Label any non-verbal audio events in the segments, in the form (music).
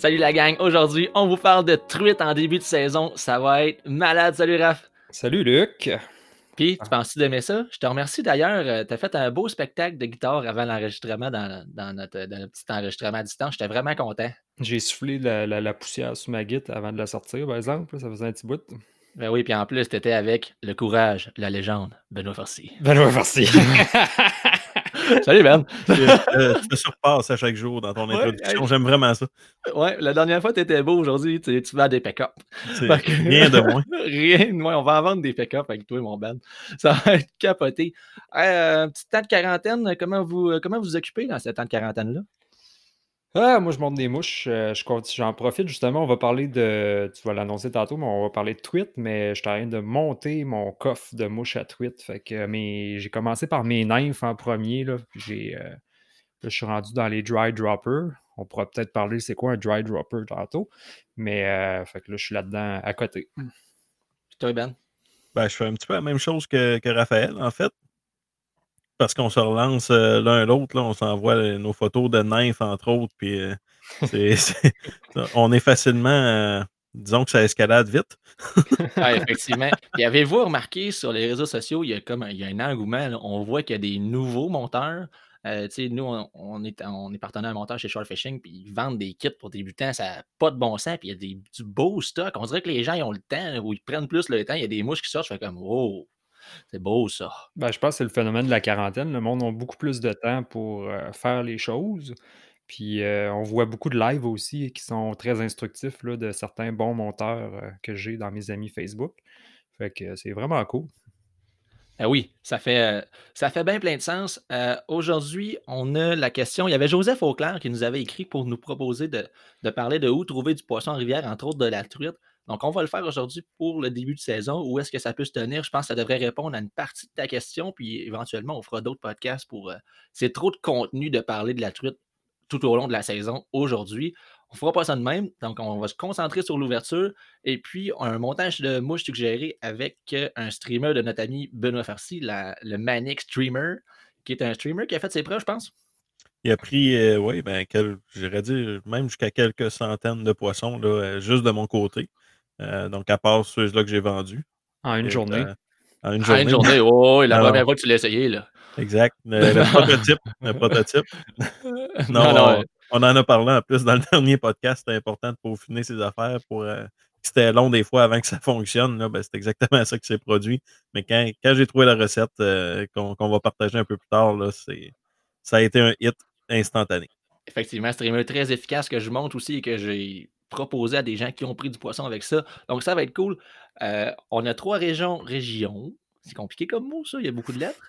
Salut la gang, aujourd'hui on vous parle de truite en début de saison, ça va être malade. Salut Raph. Salut Luc. Puis, tu penses-tu d'aimer ça? Je te remercie d'ailleurs, euh, tu as fait un beau spectacle de guitare avant l'enregistrement dans, notre, petit enregistrement à distance, j'étais vraiment content. J'ai soufflé la, poussière sous ma guitare avant de la sortir, par exemple, ça faisait un petit bout. Ben oui, puis en plus, tu étais avec le courage, la légende, Benoît Farcy. Benoît Farcy. (laughs) (laughs) Salut, Ben. tu te (laughs) surpasses à chaque jour dans ton introduction. J'aime vraiment ça. Ouais, la dernière fois, tu étais beau. Aujourd'hui, tu, vas à des pick-up. Rien de moins. (laughs) rien de moins. On va en vendre des pick-up avec toi, mon Ben. Ça va être capoté. Un petit temps de quarantaine, comment vous comment vous, occupez dans ce temps de quarantaine-là? Ah, moi, je monte des mouches. Euh, j'en profite justement. On va parler de. Tu vas l'annoncer tantôt, mais on va parler de tweet. Mais je train de monter mon coffre de mouches à tweet. Fait que j'ai commencé par mes nymphes en premier. Là, j'ai, euh, je suis rendu dans les dry droppers. On pourra peut-être parler c'est quoi un dry dropper tantôt. Mais euh, fait que là, je suis là-dedans à côté. Puis toi, Ben? Ben, je fais un petit peu la même chose que, que Raphaël, en fait parce qu'on se relance euh, l'un l'autre. On s'envoie nos photos de nymphes, entre autres. Puis euh, (laughs) on est facilement. Euh, disons que ça escalade vite. (laughs) effectivement. Et avez-vous remarqué sur les réseaux sociaux, il y a comme il y a un engouement. On voit qu'il y a des nouveaux monteurs. nous, on, est, on est partenaire monteur chez Short Fishing, puis ils vendent des kits pour débutants, ça n'a pas de bon sens, puis il y a des, du beau stock. On dirait que les gens ils ont le temps, ou ils prennent plus le temps. Il y a des mouches qui sortent, je fais comme, oh, c'est beau, ça. Ben, je pense que c'est le phénomène de la quarantaine. Le monde a beaucoup plus de temps pour euh, faire les choses. Puis euh, on voit beaucoup de lives aussi qui sont très instructifs là, de certains bons monteurs euh, que j'ai dans mes amis Facebook. Fait que c'est vraiment cool. Ben oui, ça fait, ça fait bien plein de sens. Aujourd'hui, on a la question. Il y avait Joseph Auclair qui nous avait écrit pour nous proposer de, de parler de où trouver du poisson en rivière, entre autres de la truite. Donc, on va le faire aujourd'hui pour le début de saison. Où est-ce que ça peut se tenir? Je pense que ça devrait répondre à une partie de ta question, puis éventuellement, on fera d'autres podcasts pour. Euh, c'est trop de contenu de parler de la truite tout au long de la saison aujourd'hui. On ne fera pas ça de même. Donc, on va se concentrer sur l'ouverture et puis un montage de mouches suggéré avec euh, un streamer de notre ami Benoît Farcy, le Manic Streamer, qui est un streamer qui a fait ses preuves, je pense. Il a pris, euh, oui, ben, j'irais dire même jusqu'à quelques centaines de poissons, juste de mon côté. Euh, donc, à part ceux-là que j'ai vendus. En une journée. Euh, en une journée. En une journée, oh, la première fois que tu l'as essayé, là. Exact. Le, (laughs) prototype. Le prototype. (laughs) non, non, on, en a parlé en plus dans le (laughs) dernier podcast. C'était important de peaufiner ses affaires pour. Euh, c'était long des fois avant que ça fonctionne. Ben, c'est exactement ça qui s'est produit. Mais quand, quand j'ai trouvé la recette qu'on va partager un peu plus tard, là, ça a été un hit instantané. Effectivement, c'est un très efficace que je montre aussi et que j'ai proposer à des gens qui ont pris du poisson avec ça. Donc, ça va être cool. Euh, on a trois régions, régions. C'est compliqué comme mot, ça. Il y a beaucoup de lettres.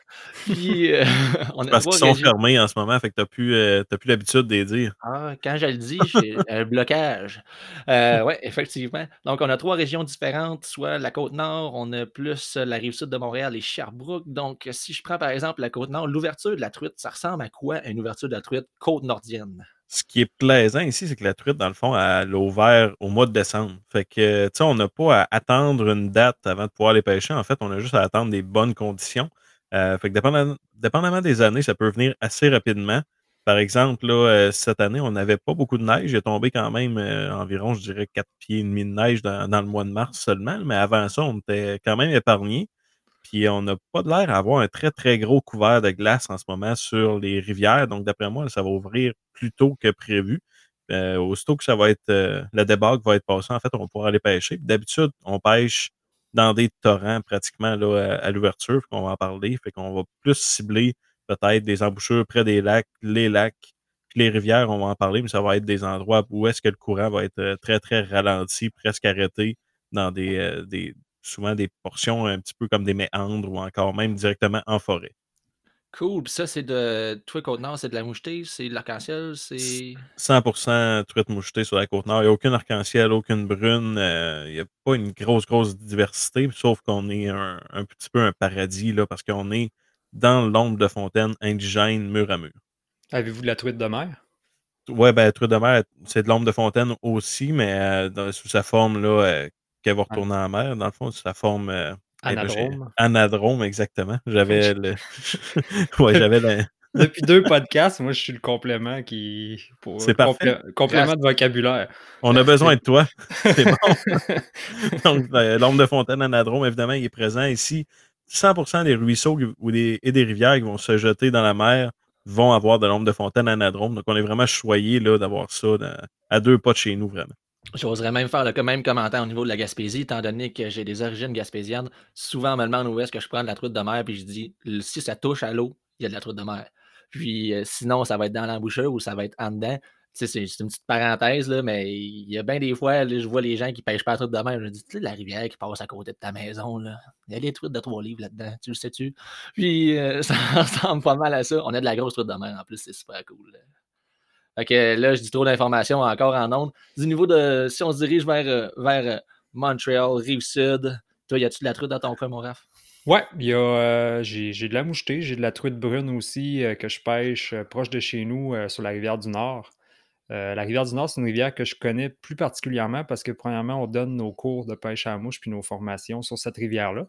Puis, euh, (laughs) on a Parce qu'ils sont fermés en ce moment, fait que tu n'as plus, euh, plus l'habitude de les dire. Ah, quand je le dis, j'ai un blocage. oui, effectivement. Donc, on a trois régions différentes, soit la côte nord, on a plus la rive sud de Montréal et Sherbrooke. Donc, si je prends par exemple la côte nord, l'ouverture de la truite, ça ressemble à quoi une ouverture de la truite côte nordienne? Ce qui est plaisant ici, c'est que la truite, dans le fond, elle a ouvert au mois de décembre. Fait que, tu sais, on n'a pas à attendre une date avant de pouvoir les pêcher. En fait, on a juste à attendre des bonnes conditions. Euh, fait que dépendamment, des années, ça peut venir assez rapidement. Par exemple, là, euh, cette année, on n'avait pas beaucoup de neige. Il est tombé quand même euh, environ, je dirais, 4 pieds et demi de neige dans, dans, le mois de mars seulement. Mais avant ça, on était quand même épargné. Puis on n'a pas l'air à avoir un très, très gros couvert de glace en ce moment sur les rivières. Donc, d'après moi, ça va ouvrir plus tôt que prévu. Euh, aussitôt que ça va être euh, la débâcle va être passée, en fait, on pouvoir aller pêcher. D'habitude, on pêche dans des torrents pratiquement là, à, l'ouverture, qu'on va en parler. Fait qu'on va plus cibler peut-être des embouchures près des lacs, les lacs, puis les rivières, on va en parler, mais ça va être des endroits où est-ce que le courant va être euh, très, très ralenti, presque arrêté dans des, des souvent des portions un petit peu comme des méandres ou encore même directement en forêt. Cool. Puis ça, c'est de. Toi, Côte-Nord, c'est de la mouchetée, c'est de l'arc-en-ciel, c'est. 100% truite mouchetée sur la Côte-Nord. Il n'y a aucune arc-en-ciel, aucune brune. euh, il n'y a pas une grosse, grosse diversité, sauf qu'on est un, un petit peu un paradis, là, parce qu'on est dans l'ombre de fontaine indigène, mur à mur. Avez-vous de la truite de mer? Ouais, ben, truite de mer, c'est de l'ombre de fontaine aussi, mais euh, dans- sous sa forme, là, euh, qu'elle va retourner en mer, dans le fond, sa forme. euh, là, j'ai- Anadrome. Anadrome, exactement. J'avais le. (laughs) (laughs) ouais, j'avais le. Depuis deux podcasts, moi, je suis le complément qui. pour- C'est complé- complément de vocabulaire. On a besoin de toi. (laughs) C'est bon. Donc, euh, l'ombre de fontaine anadrome, évidemment, il est présent ici. 100% des ruisseaux ou des, et des rivières qui vont se jeter dans la mer vont avoir de l'ombre de fontaine anadrome. Donc, on est vraiment choyé d'avoir ça dans- à deux pas de chez nous, vraiment. J'oserais même faire le même commentaire au niveau de la Gaspésie, étant donné que j'ai des origines gaspésiennes. Souvent, on me demande où est-ce que je prends de la truite de mer, puis je dis si ça touche à l'eau, il y a de la truite de mer. Puis euh, sinon, ça va être dans l'embouchure ou ça va être en dedans. Tu sais, c'est une petite parenthèse, là, mais il y a bien des fois, là, je vois les gens qui pêchent pas la truite de mer. Je dis, tu sais, la rivière qui passe à côté de ta maison, là, il y a des truites de trois livres là-dedans, tu le sais-tu? Puis euh, (laughs) ça ressemble pas mal à ça. On a de la grosse truite de mer en plus, c'est super cool. Fait que là, je dis trop d'informations encore en ondes. Du niveau de. Si on se dirige vers, euh, vers euh, Montréal, Rive-Sud, toi, y a-tu de la truite dans ton coin, mon Raph? Ouais, euh, j'ai, de la mouchetée, j'ai de la truite brune aussi que je pêche proche de chez nous sur la rivière du Nord. La rivière du Nord, c'est une rivière que je connais plus particulièrement parce que, premièrement, on donne nos cours de pêche à la mouche puis nos formations sur cette rivière-là.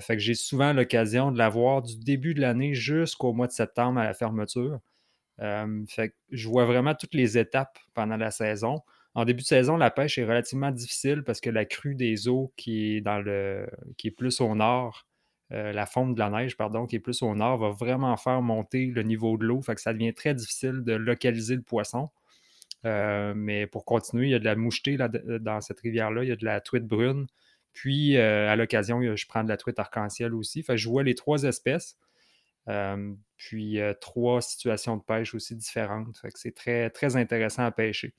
Fait que j'ai souvent l'occasion de la voir du début de l'année jusqu'au mois de septembre à la fermeture. Je vois vraiment toutes les étapes pendant la saison. En début de saison, la pêche est relativement difficile parce que la crue des eaux qui est, plus au nord, euh, la fonte de la neige, pardon, qui est plus au nord, va vraiment faire monter le niveau de l'eau. Fait que ça devient très difficile de localiser le poisson. Euh, mais pour continuer, il y a de la mouchetée dans cette rivière-là, il y a de la truite brune. Puis, euh, à l'occasion, je prends de la truite arc-en-ciel aussi. Je vois les trois espèces. Euh, puis, euh, trois situations de pêche aussi différentes. C'est très, très intéressant à pêcher.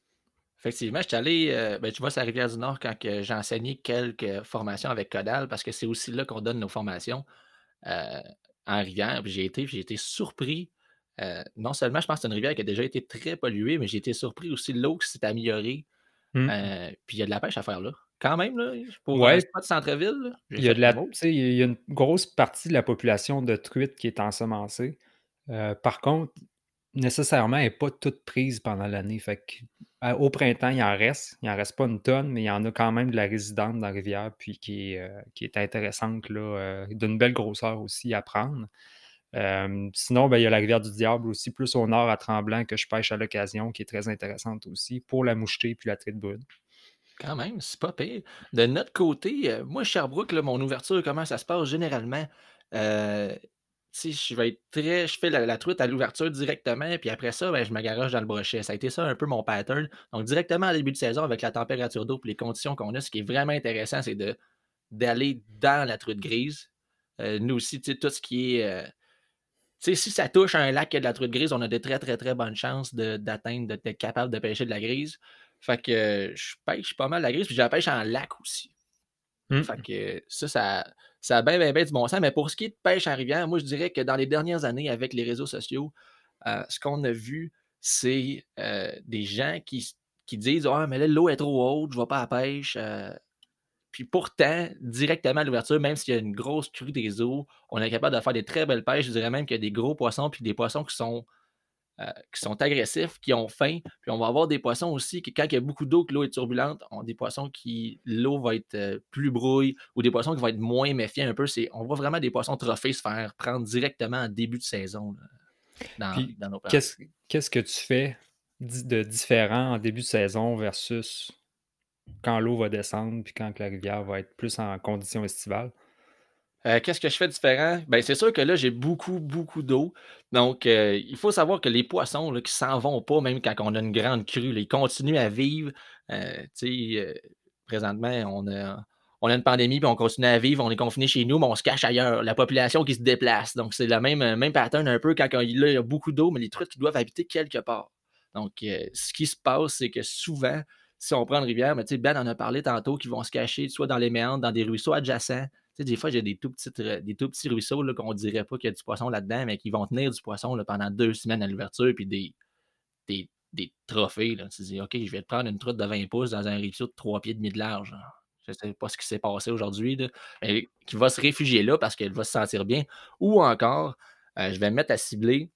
Effectivement, je suis allé, euh, ben, tu vois, c'est la Rivière-du-Nord quand que j'ai enseigné quelques formations avec Codal, parce que c'est aussi là qu'on donne nos formations euh, en rivière. J'ai été, j'ai été surpris. euh, non seulement, je pense que c'est une rivière qui a déjà été très polluée, mais j'ai été surpris aussi de l'eau qui s'est améliorée. Mm. Euh, puis il y a de la pêche à faire là. Quand même, là, pour Ouais. un spot centre-ville, Il y a de la, il y a une grosse partie de la population de truites qui est ensemencée. Euh, par contre, nécessairement, elle n'est pas toute prise pendant l'année. Fait que, au printemps, il en reste. Il en reste pas une tonne, mais il y en a quand même de la résidente dans la rivière, puis qui est, euh, qui est intéressante, là, euh, d'une belle grosseur aussi à prendre. Euh, sinon, ben, il y a la rivière du Diable aussi, plus au nord à Tremblant, que je pêche à l'occasion, qui est très intéressante aussi pour la mouchetée puis la truite brune. Quand même, c'est pas pire. De notre côté, euh, moi, Sherbrooke, là, mon ouverture, comment ça se passe généralement? Euh, je vais être très. Je fais la, truite à l'ouverture directement, puis après ça, ben, je me garoche dans le brochet. Ça a été ça un peu mon pattern. Donc, directement à début de saison, avec la température d'eau et les conditions qu'on a, ce qui est vraiment intéressant, c'est d'aller dans la truite grise. Euh, nous aussi, tout ce qui est. si ça touche un lac qui a de la truite grise, on a de très, très, très bonnes chances d'atteindre, d'être capable de pêcher de la grise. Fait que euh, je pêche pas mal la grise, puis je la pêche en lac aussi. Mm. Fait que ça, ça, ça a bien, bien, bien du bon sens. Mais pour ce qui est de pêche en rivière, moi, je dirais que dans les dernières années, avec les réseaux sociaux, euh, ce qu'on a vu, c'est euh, des gens qui, qui disent Ah, mais là, l'eau est trop haute, je ne vais pas à la pêche. euh. Puis pourtant, directement à l'ouverture, même s'il y a une grosse crue des eaux, on est capable de faire des très belles pêches. Je dirais même qu'il y a des gros poissons, puis des poissons qui sont, euh, qui sont agressifs, qui ont faim. Puis on va avoir des poissons aussi qui, quand il y a beaucoup d'eau, que l'eau est turbulente, on a des poissons qui, l'eau va être euh, plus brouille, ou des poissons qui vont être moins méfiants un peu. C'est, on voit vraiment des poissons trophées se faire prendre directement en début de saison là, dans, Puis, dans nos. Qu'est-ce qu'est-ce que tu fais de différent en début de saison versus quand l'eau va descendre puis quand la rivière va être plus en conditions estivales? Euh, Qu'est-ce que je fais différent? Ben, c'est sûr que là, j'ai beaucoup, beaucoup d'eau. Donc, euh, il faut savoir que les poissons là, qui s'en vont pas, même quand on a une grande crue, ils continuent à vivre. Euh, présentement, on a, on a une pandémie, puis on continue à vivre, on est confiné chez nous, mais on se cache ailleurs. La population qui se déplace. Donc, c'est le même, même pattern un peu quand il y a beaucoup d'eau, mais les truites qui doivent habiter quelque part. Donc, ce qui se passe, c'est que souvent, si on prend une rivière, mais Ben en a parlé tantôt, qui vont se cacher soit dans les méandres, dans des ruisseaux adjacents. Des fois, j'ai des tout petits, des tout petits ruisseaux qu'on dirait pas qu'il y a du poisson là-dedans, mais qui vont tenir du poisson là, pendant deux semaines à l'ouverture, puis des, trophées. Là. Tu dis, OK, je vais te prendre une truite de 20 pouces dans un ruisseau de 3 pieds et demi de large. Je ne sais pas ce qui s'est passé aujourd'hui, qui va se réfugier là parce qu'elle va se sentir bien. Ou encore, euh, je vais me mettre à cibler,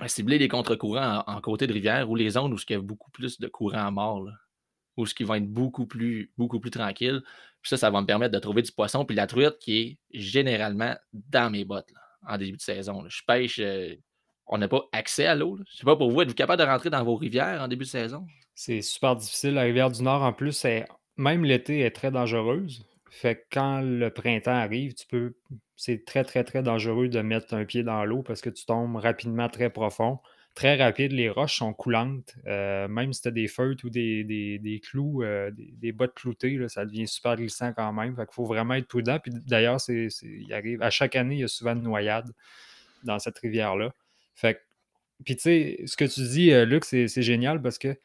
à les contre-courants en, côté de rivière ou les zones où il y a beaucoup plus de courants morts. Là ou ce qui va être beaucoup plus, beaucoup plus tranquille. Ça, ça va me permettre de trouver du poisson. Puis la truite qui est généralement dans mes bottes en début de saison. Je pêche, euh, on n'a pas accès à l'eau. Je sais pas pour vous, êtes-vous capable de rentrer dans vos rivières en début de saison? C'est super difficile. La rivière du Nord, en plus, même l'été, est très dangereuse. Fait que quand le printemps arrive, tu peux. C'est très, très, très dangereux de mettre un pied dans l'eau parce que tu tombes rapidement très profond très rapide. Les roches sont coulantes. Euh, même si tu as des feutres ou des, clous, euh, des, bottes cloutées, ça devient super glissant quand même. Il faut vraiment être prudent. Puis d'ailleurs, c'est, arrive, à chaque année, il y a souvent une noyade dans cette rivière-là. Fait puis tu sais, ce que tu dis, euh, Luc, c'est, génial parce que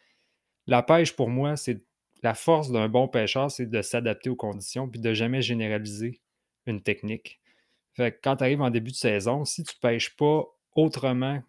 la pêche, pour moi, c'est la force d'un bon pêcheur, c'est de s'adapter aux conditions puis de jamais généraliser une technique. Fait quand tu arrives en début de saison, si tu pêches pas autrement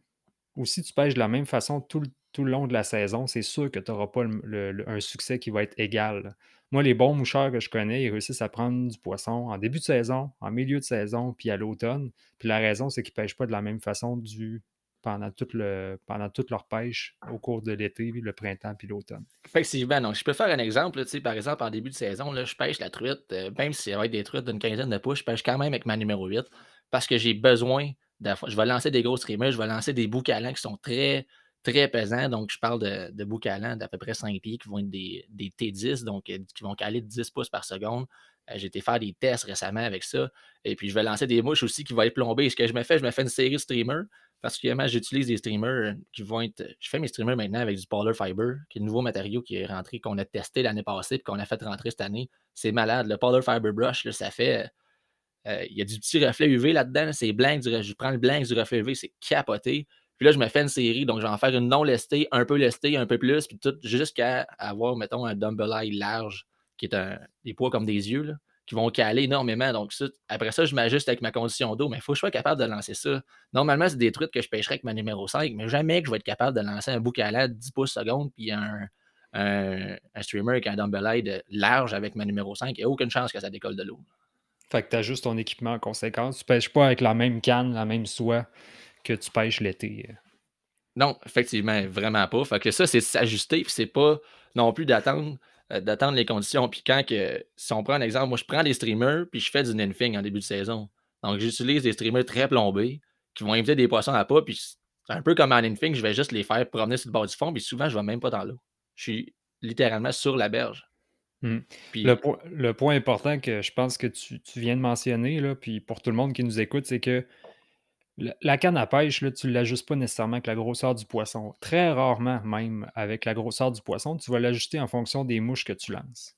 ou si tu pêches de la même façon tout le, tout le long de la saison, c'est sûr que tu n'auras pas un succès qui va être égal. Moi, les bons moucheurs que je connais, ils réussissent à prendre du poisson en début de saison, en milieu de saison, puis à l'automne. Puis la raison, c'est qu'ils ne pêchent pas de la même façon du, pendant, toute le, pendant toute leur pêche au cours de l'été, le printemps puis l'automne. Effectivement. Donc, je peux faire un exemple. par exemple, en début de saison, là, je pêche la truite, euh, même si ça va être des truites d'une quinzaine de pouces, je pêche quand même avec ma numéro 8 parce que j'ai besoin je vais lancer des gros streamers, je vais lancer des boucalants qui sont très, très pesants. Donc, je parle de, de boucalants d'à peu près 5 pieds qui vont être des, T10, donc euh, qui vont caler 10 pouces par seconde. Euh, j'ai été faire des tests récemment avec ça. Et puis, je vais lancer des mouches aussi qui vont être plombées. Ce que je me fais, je me fais une série de streamers. Particulièrement, j'utilise des streamers qui vont être. Je fais mes streamers maintenant avec du Polar Fiber, qui est le nouveau matériau qui est rentré, qu'on a testé l'année passée et qu'on a fait rentrer cette année. C'est malade. Le Polar Fiber Brush, ça fait euh, il y a du petit reflet UV là-dedans. C'est blanc, je prends le blanc du reflet UV, c'est capoté. Puis là, je me fais une série, donc je vais en faire une non lestée, un peu lestée, un peu plus, puis tout jusqu'à avoir, mettons, un dumbbell eye large, qui est un, des poids comme des yeux, qui vont caler énormément. Donc, après ça, je m'ajuste avec ma condition d'eau, mais il faut que je sois capable de lancer ça. Normalement, c'est des trucs que je pêcherais avec ma numéro 5, mais jamais que je vais être capable de lancer un bouc à de 10 pouces secondes, puis un, un, streamer avec un dumbbell large avec ma numéro 5. Il n'y a aucune chance que ça décolle de l'eau. Fait que tu ajustes ton équipement en conséquence. Tu pêches pas avec la même canne, la même soie que tu pêches l'été. Non, effectivement, vraiment pas. Fait que ça, c'est s'ajuster, c'est pas non plus d'attendre euh, d'attendre les conditions. Puis quand que, si on prend un exemple, moi je prends des streamers, puis je fais du nymphing en début de saison. Donc j'utilise des streamers très plombés qui vont inviter des poissons à pas, puis un peu comme en nymphing, je vais juste les faire promener sur le bord du fond, puis souvent je vais même pas dans l'eau. Je suis littéralement sur la berge. Mmh. Le, point important que je pense que tu, viens de mentionner, là, puis pour tout le monde qui nous écoute, c'est que la, canne à pêche, là, tu ne l'ajustes pas nécessairement avec la grosseur du poisson. Très rarement, même avec la grosseur du poisson, tu vas l'ajuster en fonction des mouches que tu lances.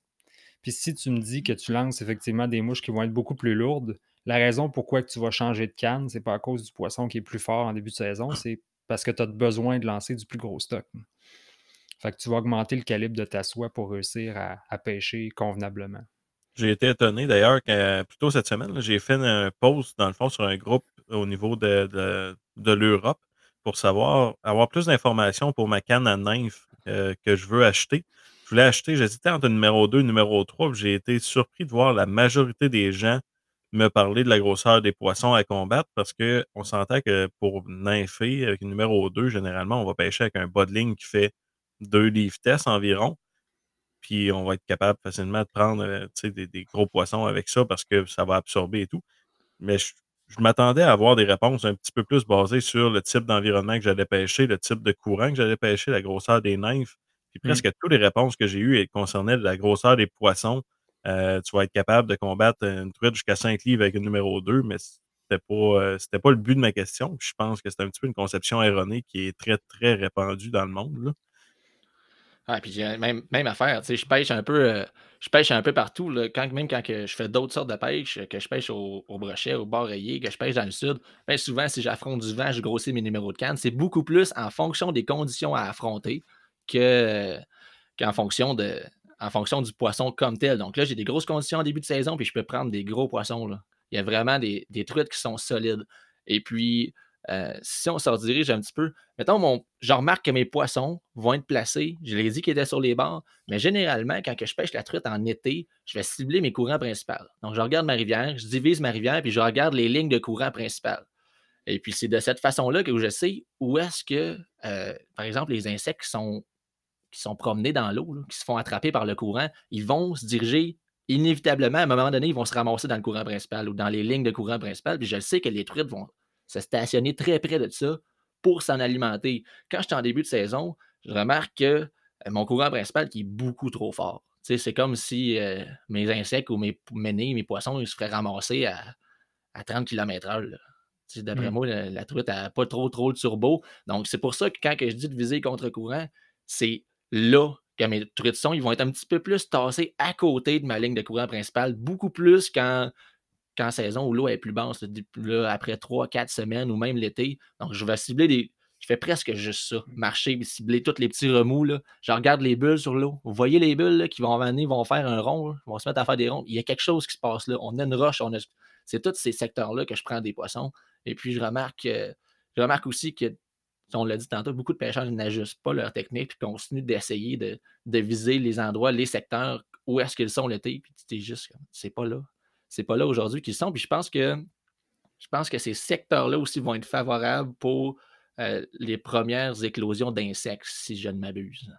Puis si tu me dis que tu lances effectivement des mouches qui vont être beaucoup plus lourdes, la raison pourquoi tu vas changer de canne, c'est pas à cause du poisson qui est plus fort en début de saison, c'est parce que tu as besoin de lancer du plus gros stock. Fait que tu vas augmenter le calibre de ta soie pour réussir à, pêcher convenablement. J'ai été étonné d'ailleurs que plus tôt cette semaine, j'ai fait un post dans le fond sur un groupe au niveau de, de, l'Europe pour savoir avoir plus d'informations pour ma canne à nymphe euh, que je veux acheter. Je voulais acheter, j'hésitais entre numéro 2 et numéro 3, j'ai été surpris de voir la majorité des gens me parler de la grosseur des poissons à combattre parce qu'on s'entend que pour nympher avec le numéro 2, généralement, on va pêcher avec un bas de ligne qui fait deux livres tests environ. Puis on va être capable facilement de prendre euh, des, des, gros poissons avec ça parce que ça va absorber et tout. Mais je, m'attendais à avoir des réponses un petit peu plus basées sur le type d'environnement que j'allais pêcher, le type de courant que j'allais pêcher, la grosseur des nymphes. Puis mmh. presque toutes les réponses que j'ai eues concernaient la grosseur des poissons. Euh, tu vas être capable de combattre une truite jusqu'à 5 livres avec une numéro 2, mais c'était pas, euh, c'était pas le but de ma question. je pense que c'est un petit peu une conception erronée qui est très, très répandue dans le monde. Là. Ah, puis même, même affaire, tu sais, je pêche un peu, euh, je pêche un peu partout, là, quand, même quand je fais d'autres sortes de pêche, que je pêche au, brochet, au bord rayé, que je pêche dans le sud, ben souvent, si j'affronte du vent, je grossis mes numéros de canne. C'est beaucoup plus en fonction des conditions à affronter que, qu'en fonction de, en fonction du poisson comme tel. Donc là, j'ai des grosses conditions en début de saison, puis je peux prendre des gros poissons. Là. Il y a vraiment des, des truites qui sont solides. Et puis, euh, si on se redirige un petit peu, mettons, mon, je remarque que mes poissons vont être placés. Je les ai dit qu'ils étaient sur les bords, mais généralement, quand je pêche la truite en été, je vais cibler mes courants principaux. Donc, je regarde ma rivière, je divise ma rivière, puis je regarde les lignes de courant principales. Et puis, c'est de cette façon-là que je sais où est-ce que, euh, par exemple, les insectes qui sont, qui sont promenés dans l'eau, qui se font attraper par le courant, ils vont se diriger inévitablement, à un moment donné, ils vont se ramasser dans le courant principal ou dans les lignes de courant principal. Puis je sais que les truites vont se stationner très près de ça pour s'en alimenter. Quand je suis en début de saison, je remarque que euh, mon courant principal qui est beaucoup trop fort. C'est comme si euh, mes insectes ou mes ménés, mes poissons, ils se feraient ramasser à, 30 km/h. D'après mmh. moi, la, truite n'a pas trop trop de turbo. Donc, c'est pour ça que quand je dis de viser contre-courant, c'est là que mes truites sont. Ils vont être un petit peu plus tassés à côté de ma ligne de courant principale, beaucoup plus quand qu'en saison où l'eau est plus basse, après 3-4 semaines ou même l'été. Donc, je vais cibler des. Je fais presque juste ça. Mmh. Marcher, cibler tous les petits remous. Là. Je regarde les bulles sur l'eau. Vous voyez les bulles qui vont venir, vont faire un rond, vont se mettre à faire des ronds. Il y a quelque chose qui se passe là. On a une roche, on a... c'est tous ces secteurs-là que je prends des poissons. Et puis, je remarque, je remarque aussi que, on l'a dit tantôt, beaucoup de pêcheurs n'ajustent pas leur technique et continuent d'essayer de, de, viser les endroits, les secteurs où est-ce qu'ils sont l'été. Puis, c'est juste, c'est pas là c'est pas là aujourd'hui qu'ils sont. Puis je pense que je pense que ces secteurs-là aussi vont être favorables pour euh, les premières éclosions d'insectes, si je ne m'abuse.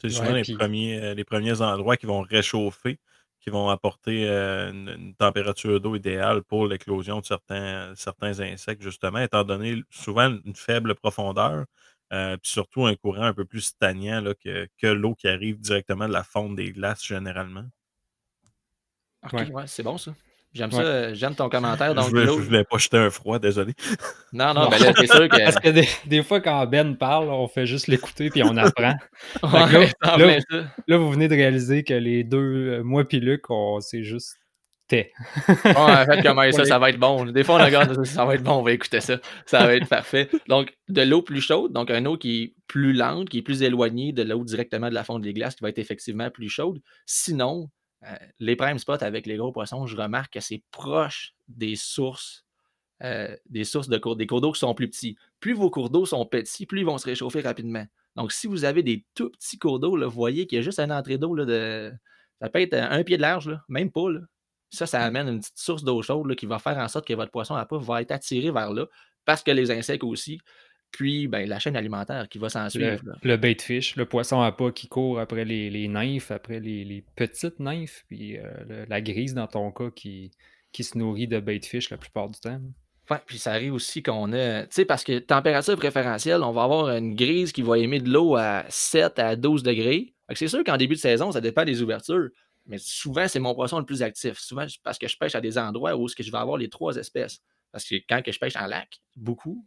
C'est souvent les, premiers, euh, les premiers endroits qui vont réchauffer, qui vont apporter euh, une, température d'eau idéale pour l'éclosion de certains, certains insectes, justement, étant donné souvent une faible profondeur, puis surtout un courant un peu plus stagnant que, que l'eau qui arrive directement de la fonte des glaces généralement. Ok, ouais, c'est bon ça. J'aime ça, j'aime ton commentaire. Donc, je, voulais, voulais pas jeter un froid, désolé. Non, non, mais là, c'est sûr que. Parce que des, fois, quand Ben parle, on fait juste l'écouter puis on apprend. (laughs) là, vous venez de réaliser que les deux, euh, moi puis Luc, c'est juste t'es. en fait, comment (laughs) ça, ça va être bon. Des fois, on (laughs) regarde, ça va être bon, on va écouter ça. Ça va être parfait. Donc, de l'eau plus chaude, donc un eau qui est plus lente, qui est plus éloignée de l'eau directement de la fonte des glaces, qui va être effectivement plus chaude. Sinon, euh, les prime spots avec les gros poissons, je remarque que c'est proche des sources, euh, des sources de cours, des cours d'eau qui sont plus petits. Plus vos cours d'eau sont petits, plus ils vont se réchauffer rapidement. Donc, si vous avez des tout petits cours d'eau, vous voyez qu'il y a juste une entrée d'eau de. Ça peut être un pied de large, même pas. Ça, ça amène une petite source d'eau chaude qui va faire en sorte que votre poisson à va être attiré vers là, parce que les insectes aussi puis ben, la chaîne alimentaire qui va s'en suivre. Le, bait fish, le poisson à pas qui court après les, les nymphes, après les, petites nymphes, puis euh, la grise dans ton cas qui, qui se nourrit de bait fish la plupart du temps. Ouais, puis ça arrive aussi qu'on a, tu sais, parce que température préférentielle, on va avoir une grise qui va émettre de l'eau à 7 à 12 degrés. C'est sûr qu'en début de saison, ça dépend des ouvertures, mais souvent, c'est mon poisson le plus actif. Souvent, parce que je pêche à des endroits où -ce que je vais avoir les trois espèces. Parce que quand que je pêche en lac, beaucoup,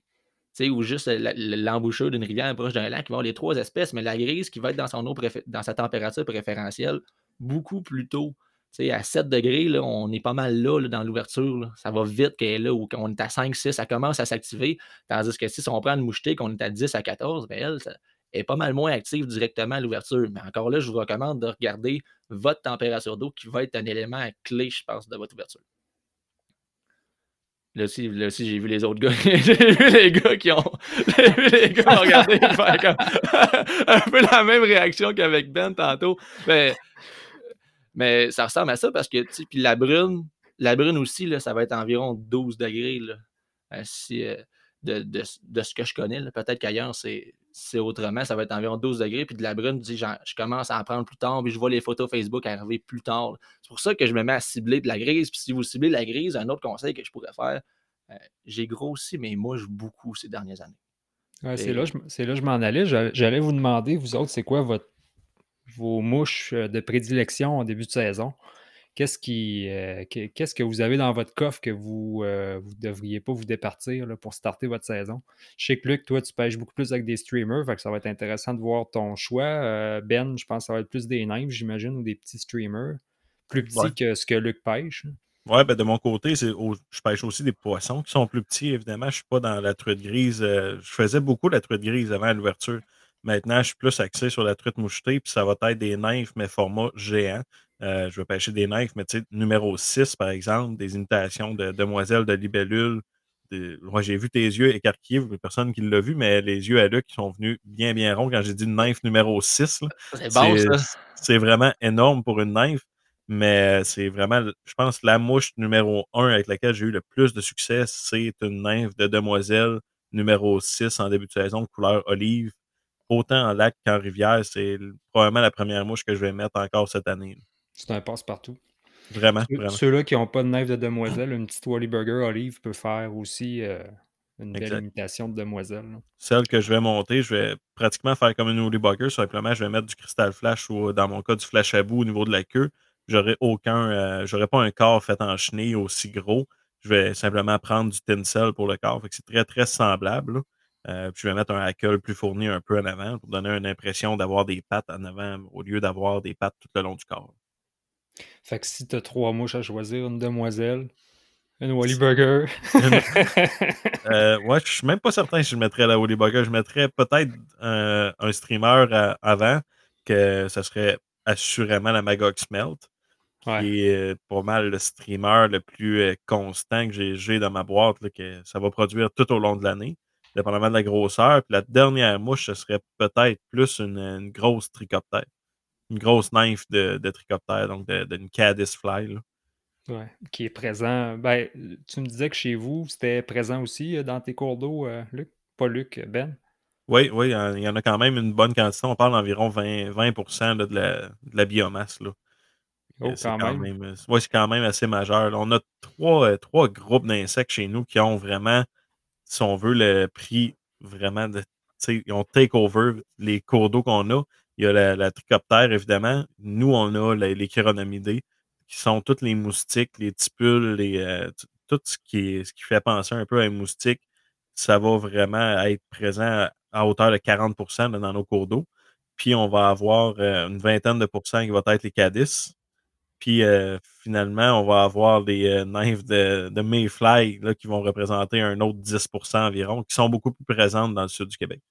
ou juste l'embouchure d'une rivière proche d'un lac, qui va avoir les trois espèces, mais la grise qui va être dans, son eau dans sa température préférentielle beaucoup plus tôt. à 7 degrés, là, on est pas mal là, dans l'ouverture. Ça va vite qu'elle est là, ou quand on est à 5, 6, ça commence à s'activer. Tandis que si on prend une mouchetée, qu'on est à 10 à 14, ben elle, est pas mal moins active directement à l'ouverture. Mais encore là, je vous recommande de regarder votre température d'eau qui va être un élément clé, je pense, de votre ouverture. Là aussi, j'ai vu les autres gars. (laughs) j'ai vu les gars qui ont. (laughs) J'ai vu les gars regarder (laughs) faire comme un peu la même réaction qu'avec Ben tantôt. Mais, mais ça ressemble à ça parce que, tu puis la brune, la brune aussi, là, ça va être environ 12 degrés. Là, euh, si, euh, de, de, de, ce que je connais. Peut-être qu'ailleurs, c'est, c'est autrement. Ça va être environ 12 degrés. Puis de la brune, je, je commence à en prendre plus tard. Puis je vois les photos Facebook arriver plus tard. C'est pour ça que je me mets à cibler de la grise. Puis si vous ciblez la grise, un autre conseil que je pourrais faire, euh, j'ai grossi mes mouches beaucoup ces dernières années. c'est, là, je, c'est là je m'en allais. J'allais vous demander, vous autres, c'est quoi votre, vos mouches euh, de prédilection en début de saison? Qu'est-ce, qui, euh, qu'est-ce que vous avez dans votre coffre que vous ne devriez pas vous départir pour starter votre saison? Je sais que Luc, toi, tu pêches beaucoup plus avec des streamers, fait que ça va être intéressant de voir ton choix. ben, je pense que ça va être plus des nymphes, j'imagine, ou des petits streamers, plus petits que ce que Luc pêche. Ouais, ben de mon côté, c'est je pêche aussi des poissons qui sont plus petits, évidemment. Je ne suis pas dans la truite grise. je faisais beaucoup la truite grise avant l'ouverture. Maintenant, je suis plus axé sur la truite mouchetée, puis ça va être des nymphes, mais format géant. Euh, je vais pêcher des nymphes, mais tu sais, numéro 6, par exemple, des imitations de demoiselles de libellules. Moi, j'ai vu tes yeux écarquillés, personne qui l'a vu, mais les yeux à Luc qui sont venus bien, bien ronds quand j'ai dit nymphe numéro 6. C'est bon, ça. C'est vraiment énorme pour une nymphe, mais c'est vraiment, je pense, la mouche numéro 1 avec laquelle j'ai eu le plus de succès, c'est une nymphe de demoiselle numéro 6 en début de saison, couleur olive. Autant en lac qu'en rivière, c'est probablement la première mouche que je vais mettre encore cette année. C'est un passe-partout. Vraiment, Ceux-là qui n'ont pas de nymphe de demoiselle, une petite Wally Burger olive peut faire aussi euh, une belle imitation de demoiselle. Celle que je vais monter, je vais pratiquement faire comme une Wally Burger. Simplement, je vais mettre du cristal flash ou dans mon cas du flash à bout au niveau de la queue. J'aurais aucun, euh, pas un corps fait en chenille aussi gros. Je vais simplement prendre du tinsel pour le corps. c'est très, très semblable. Euh, puis je vais mettre un hackle plus fourni un peu en avant pour donner une impression d'avoir des pattes en avant au lieu d'avoir des pattes tout le long du corps. Fait que si tu as trois mouches à choisir, une demoiselle, une Wally Burger. (laughs) (laughs) euh, ouais, je suis même pas certain si je mettrais la Wally Burger. Je mettrais peut-être un, streamer avant, que ce serait assurément la Magog Smelt, qui est pas mal le streamer le plus euh, constant que j'ai dans ma boîte, que ça va produire tout au long de l'année dépendamment de la grosseur. Puis la dernière mouche, ce serait peut-être plus une, grosse tricoptère. Une grosse nymphe de, de tricoptère, donc d'une caddis fly. Oui, qui est présent. Ben, tu me disais que chez vous, c'était présent aussi euh, dans tes cours d'eau, euh, Luc? Pas Luc, Ben? Oui, oui, il y en a quand même une bonne quantité. On parle d'environ 20, 20 de, la, de, la, biomasse. Là. Oh, quand, même. Euh, oui, c'est quand même assez majeur. On a trois, trois groupes d'insectes chez nous qui ont vraiment si on veut, le prix vraiment de. Ils ont take over les cours d'eau qu'on a. Il y a la, tricoptère, évidemment. Nous, on a les chironomidés, qui sont toutes les moustiques, les tipules, les, euh, tout ce qui, fait penser un peu à un moustique. Ça va vraiment être présent à hauteur de 40% dans nos cours d'eau. Puis on va avoir euh, une vingtaine de pourcents qui va être les cadis. Puis euh, finalement, on va avoir des euh, nymphes de, Mayfly qui vont représenter un autre 10% environ, qui sont beaucoup plus présentes dans le sud du Québec.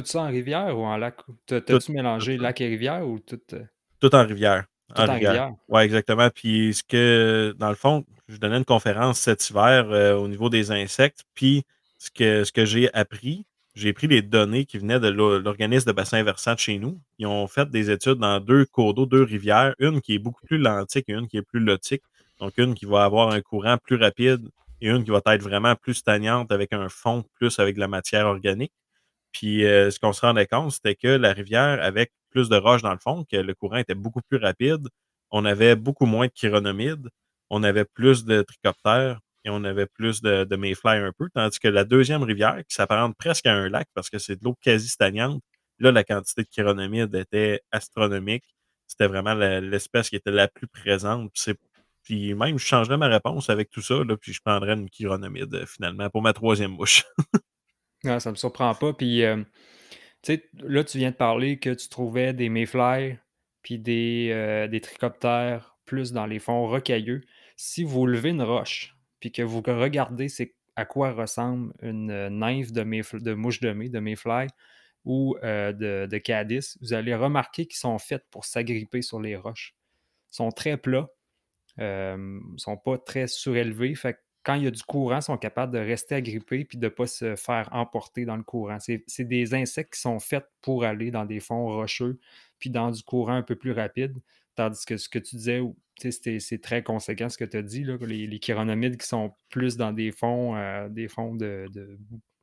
Tout ça en rivière ou en lac? T'as-tu mélangé lac et rivière ou tout? Euh? Tout en rivière. Tout en, rivière. Oui, exactement. Puis ce que, dans le fond, je donnais une conférence cet hiver au niveau des insectes. Puis ce que, ce que j'ai appris, j'ai pris les données qui venaient de l'organisme de bassin versant de chez nous. Ils ont fait des études dans deux cours d'eau, deux rivières, une qui est beaucoup plus lentique et une qui est plus lotique. Donc, une qui va avoir un courant plus rapide et une qui va être vraiment plus stagnante avec un fond plus avec de la matière organique. Puis, euh, ce qu'on se rendait compte, c'était que la rivière, avec plus de roches dans le fond, que le courant était beaucoup plus rapide, on avait beaucoup moins de chironomides, on avait plus de trichoptères, et on avait plus de, de mayfly un peu, tandis que la deuxième rivière, qui s'apparente presque à un lac parce que c'est de l'eau quasi stagnante, là, la quantité de chironomides était astronomique. C'était vraiment l'espèce qui était la plus présente. Puis même, je changerais ma réponse avec tout ça, là, puis je prendrais une chironomide euh, finalement pour ma troisième mouche. (laughs) non, ça me surprend pas. Puis, euh, tu sais, là, tu viens de parler que tu trouvais des mayfly puis des, euh, des trichoptères plus dans les fonds rocailleux. Si vous levez une roche, puis que vous regardez c'est à quoi ressemble une euh, nymphe de, de mouche de mai, de mayfly ou de, de vous allez remarquer qu'ils sont faits pour s'agripper sur les roches. Ils sont très plats, ne sont pas très surélevés. Fait quand il y a du courant, sont capables de rester agrippés puis de ne pas se faire emporter dans le courant. C'est des insectes qui sont faits pour aller dans des fonds rocheux puis dans du courant un peu plus rapide. Tandis que ce que tu disais, c'est très conséquent ce que tu as dit, les, les chironomides qui sont plus dans des fonds, euh, des fonds de,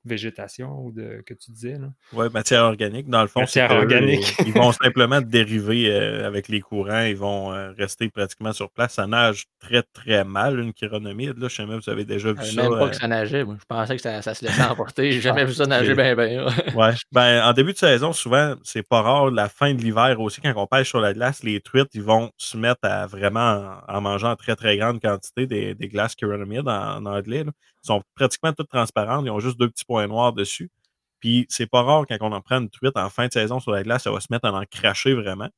végétation ou de que tu disais. Oui, matière organique. Dans le fond, matière organique. (laughs) ils vont simplement dériver euh, avec les courants. Ils vont euh, rester pratiquement sur place. Ça nage très, très mal, une chironomide. Là. Je sais même vous avez déjà vu ça. Même pas que ça nageait. Je pensais que ça, se laissait (laughs) emporter. J'ai jamais vu ça nager bien, bien. ouais. Ben, en début de saison, souvent, c'est pas rare. La fin de l'hiver aussi, quand on pêche sur la glace, les truites, ils vont se mettre à vraiment en, mangeant en très, très grande quantité des, des glaces chironomides en, anglais. Ils sont pratiquement toutes transparentes. Ils ont juste deux petits points noirs dessus. Puis c'est pas rare quand on en prend une truite en fin de saison sur la glace, ça va se mettre à en cracher vraiment.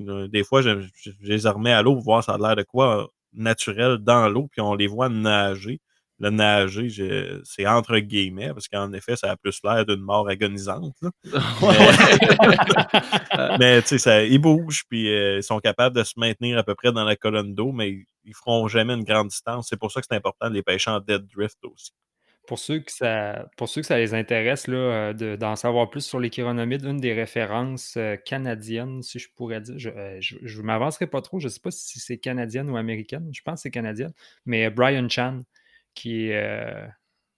Euh, des fois, je, les remets à l'eau pour voir ça a l'air de quoi naturel dans l'eau, puis on les voit nager. Le nager, c'est entre guillemets, parce qu'en effet, ça a plus l'air d'une mort agonisante. (laughs) (laughs) mais, tu sais, ils bougent, puis euh, ils sont capables de se maintenir à peu près dans la colonne d'eau, mais ils feront jamais une grande distance. C'est pour ça que c'est important de les pêcher en dead drift aussi. Pour ceux que ça, pour ceux que ça les intéresse là, euh, d'en savoir plus sur les chironomides, une des références euh, canadiennes, si je pourrais dire, je ne m'avancerai pas trop, je ne sais pas si c'est canadienne ou américaine, je pense que c'est canadienne, mais Brian Chan, euh,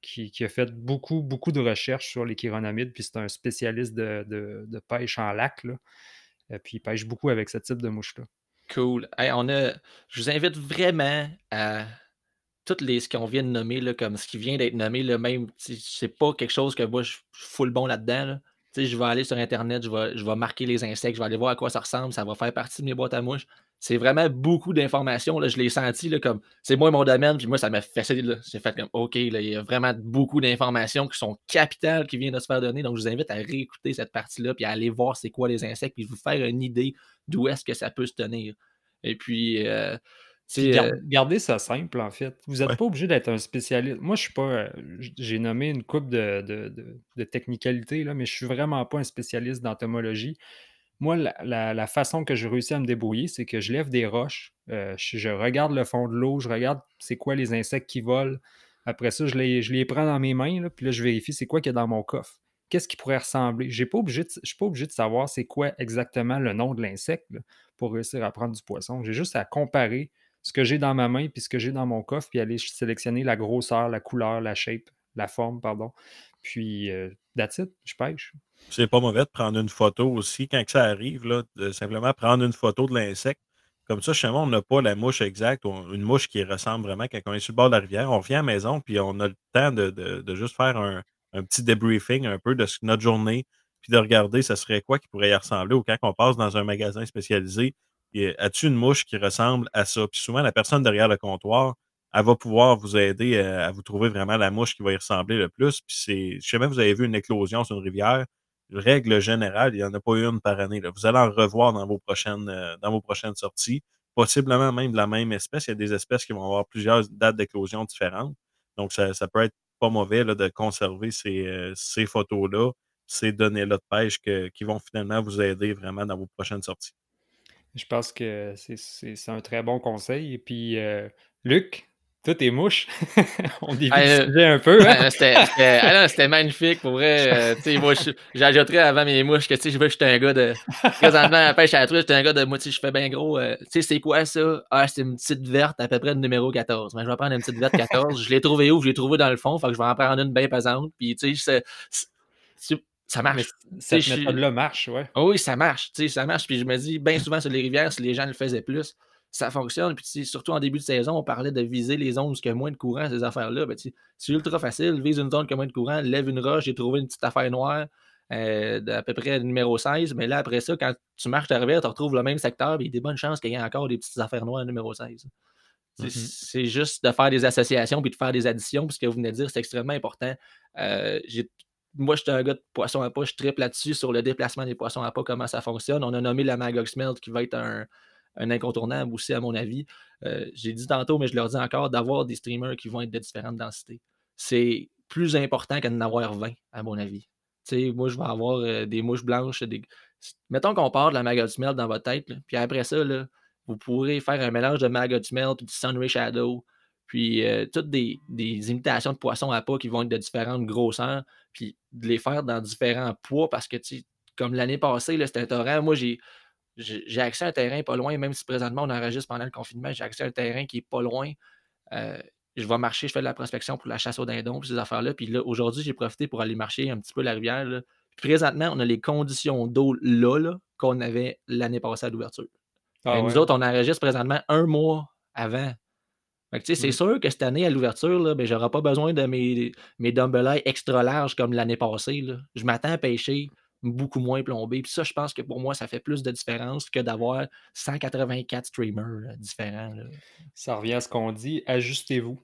qui, a fait beaucoup, beaucoup de recherches sur les chironomides, puis c'est un spécialiste de, pêche en lac. Là. Euh, puis il pêche beaucoup avec ce type de mouche-là. Cool. on a, je vous invite vraiment à toutes les ce qu'on vient de nommer, là, comme ce qui vient d'être nommé, là, même c'est pas quelque chose que moi je suis full bon là-dedans. Je vais aller sur Internet, je vais, je vais marquer les insectes, je vais aller voir à quoi ça ressemble, ça va faire partie de mes boîtes à mouches c'est vraiment beaucoup d'informations. Je l'ai senti là, comme c'est moi mon domaine, puis moi, ça m'a fait J'ai fait comme OK, il y a vraiment beaucoup d'informations qui sont capitales qui viennent de se faire donner. Donc, je vous invite à réécouter cette partie-là, puis à aller voir c'est quoi les insectes, puis vous faire une idée d'où est-ce que ça peut se tenir. Et puis, euh, euh gardez ça simple, en fait. Vous n'êtes pas obligé d'être un spécialiste. Moi, je suis pas. Euh, j'ai nommé une coupe de, de, de, technicalité, là, mais je suis vraiment pas un spécialiste d'entomologie. Moi, la, façon que je réussis à me débrouiller, c'est que je lève des roches, euh, je, regarde le fond de l'eau, je regarde c'est quoi les insectes qui volent. Après ça, je les, prends dans mes mains, puis là, je vérifie c'est quoi qu'il y a dans mon coffre. Qu'est-ce qui pourrait ressembler? je ne suis pas obligé de savoir c'est quoi exactement le nom de l'insecte pour réussir à prendre du poisson. J'ai juste à comparer ce que j'ai dans ma main puis ce que j'ai dans mon coffre, puis aller sélectionner la grosseur, la couleur, la shape, la forme, pardon. Puis, euh, je pêche. C'est pas mauvais de prendre une photo aussi quand ça arrive, là, de simplement prendre une photo de l'insecte. Comme ça, chez moi, on n'a pas la mouche exacte, une mouche qui ressemble vraiment quand on est sur le bord de la rivière. On revient à la maison, puis on a le temps de, juste faire un, petit debriefing un peu de notre journée, puis de regarder ce serait quoi qui pourrait y ressembler. Ou quand on passe dans un magasin spécialisé, as-tu une mouche qui ressemble à ça? Puis souvent, la personne derrière le comptoir, elle va pouvoir vous aider à, vous trouver vraiment la mouche qui va y ressembler le plus. Puis c'est, je vous avez vu une éclosion sur une rivière, règle générale, il n'y en a pas une par année. Vous allez en revoir dans vos prochaines, euh, dans vos prochaines sorties. Possiblement même de la même espèce. Il y a des espèces qui vont avoir plusieurs dates d'éclosion différentes. Donc, ça, peut être pas mauvais de conserver ces, euh, ces photos-là, ces données-là de pêche qui vont finalement vous aider vraiment dans vos prochaines sorties. Je pense que c'est un très bon conseil. Et puis, euh, Luc, tout est mouche. (laughs) On dévie un peu. Hein? (laughs) Ah c'était magnifique, pour vrai. Euh, moi, j'ajouterais avant mes mouches que je veux j'étais un gars de. Présentement, à la pêche à la truite, j'étais un gars de moi, je fais bien gros. Euh, tu sais, c'est quoi ça? Ah, c'est une petite verte à peu près de numéro 14. Mais je vais prendre une petite verte 14. Je l'ai trouvée où? Je l'ai trouvée dans le fond. Fait que je vais en prendre une bien pesante. Puis, tu sais, ça marche. cette méthode-là marche, ouais. Oh oui, ça marche. Ça marche. Puis je me dis, bien souvent sur les rivières, si les gens le faisaient plus, ça fonctionne. Puis surtout en début de saison, on parlait de viser les zones où il y a moins de courant, ces affaires-là. Ben, c'est ultra facile. Vise une zone qui a moins de courant, lève une roche, j'ai trouvé une petite affaire noire. Euh, d'à peu près numéro 16, mais là, après ça, quand tu marches ta tu retrouves le même secteur, il y a des bonnes chances qu'il y ait encore des petites affaires noires numéro 16. Mm-hmm. C'est juste de faire des associations puis de faire des additions, puisque vous venez de dire, c'est extrêmement important. Euh, moi, je suis un gars de poisson à pas, je triple là-dessus sur le déplacement des poissons à pas, comment ça fonctionne. On a nommé la Magog Smelt qui va être un, un incontournable aussi, à mon avis. Euh, j'ai dit tantôt, mais je leur dis encore, d'avoir des streamers qui vont être de différentes densités. C'est plus important qu'en avoir 20, à mon avis. sais, moi, je vais avoir euh, des mouches blanches. Des... Mettons qu'on part de la Maggot Smell dans votre tête, puis après ça, vous pourrez faire un mélange de Maggot Smell puis du Sunray Shadow, puis euh, toutes des, des, imitations de poissons à pas qui vont être de différentes grosseurs, puis de les faire dans différents poids parce que, comme l'année passée, c'était un torrent. Moi, j'ai j'ai accès à un terrain pas loin, même si présentement on enregistre pendant le confinement, j'ai accès à un terrain qui est pas loin. Euh, je vais marcher, je fais de la prospection pour la chasse aux dindons, puis ces affaires-là. Puis là, aujourd'hui, j'ai profité pour aller marcher un petit peu la rivière. présentement, on a les conditions d'eau là, qu'on avait l'année passée à l'ouverture. Ah nous autres, on enregistre présentement un mois avant. C'est mmh. sûr que cette année, à l'ouverture, ben, je n'aurai pas besoin de mes, mes dumbbells extra larges comme l'année passée. Je m'attends à pêcher beaucoup moins plombé. Puis ça, je pense que pour moi, ça fait plus de différence que d'avoir 184 streamers différents. Ça revient à ce qu'on dit, ajustez-vous.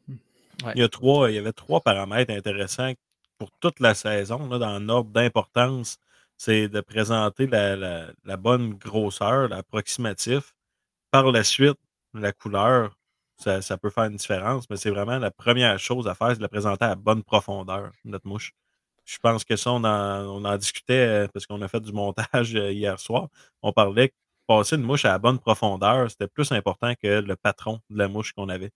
Il, y a trois, il y avait trois paramètres intéressants pour toute la saison, là, dans l'ordre d'importance. C'est de présenter la, bonne grosseur, l'approximatif. Par la suite, la couleur. ça, peut faire une différence, mais c'est vraiment la première chose à faire, c'est de la présenter à bonne profondeur, notre mouche. Je pense que ça, on en, discutait euh, parce qu'on a fait du montage euh, hier soir. On parlait que passer une mouche à la bonne profondeur, c'était plus important que le patron de la mouche qu'on avait.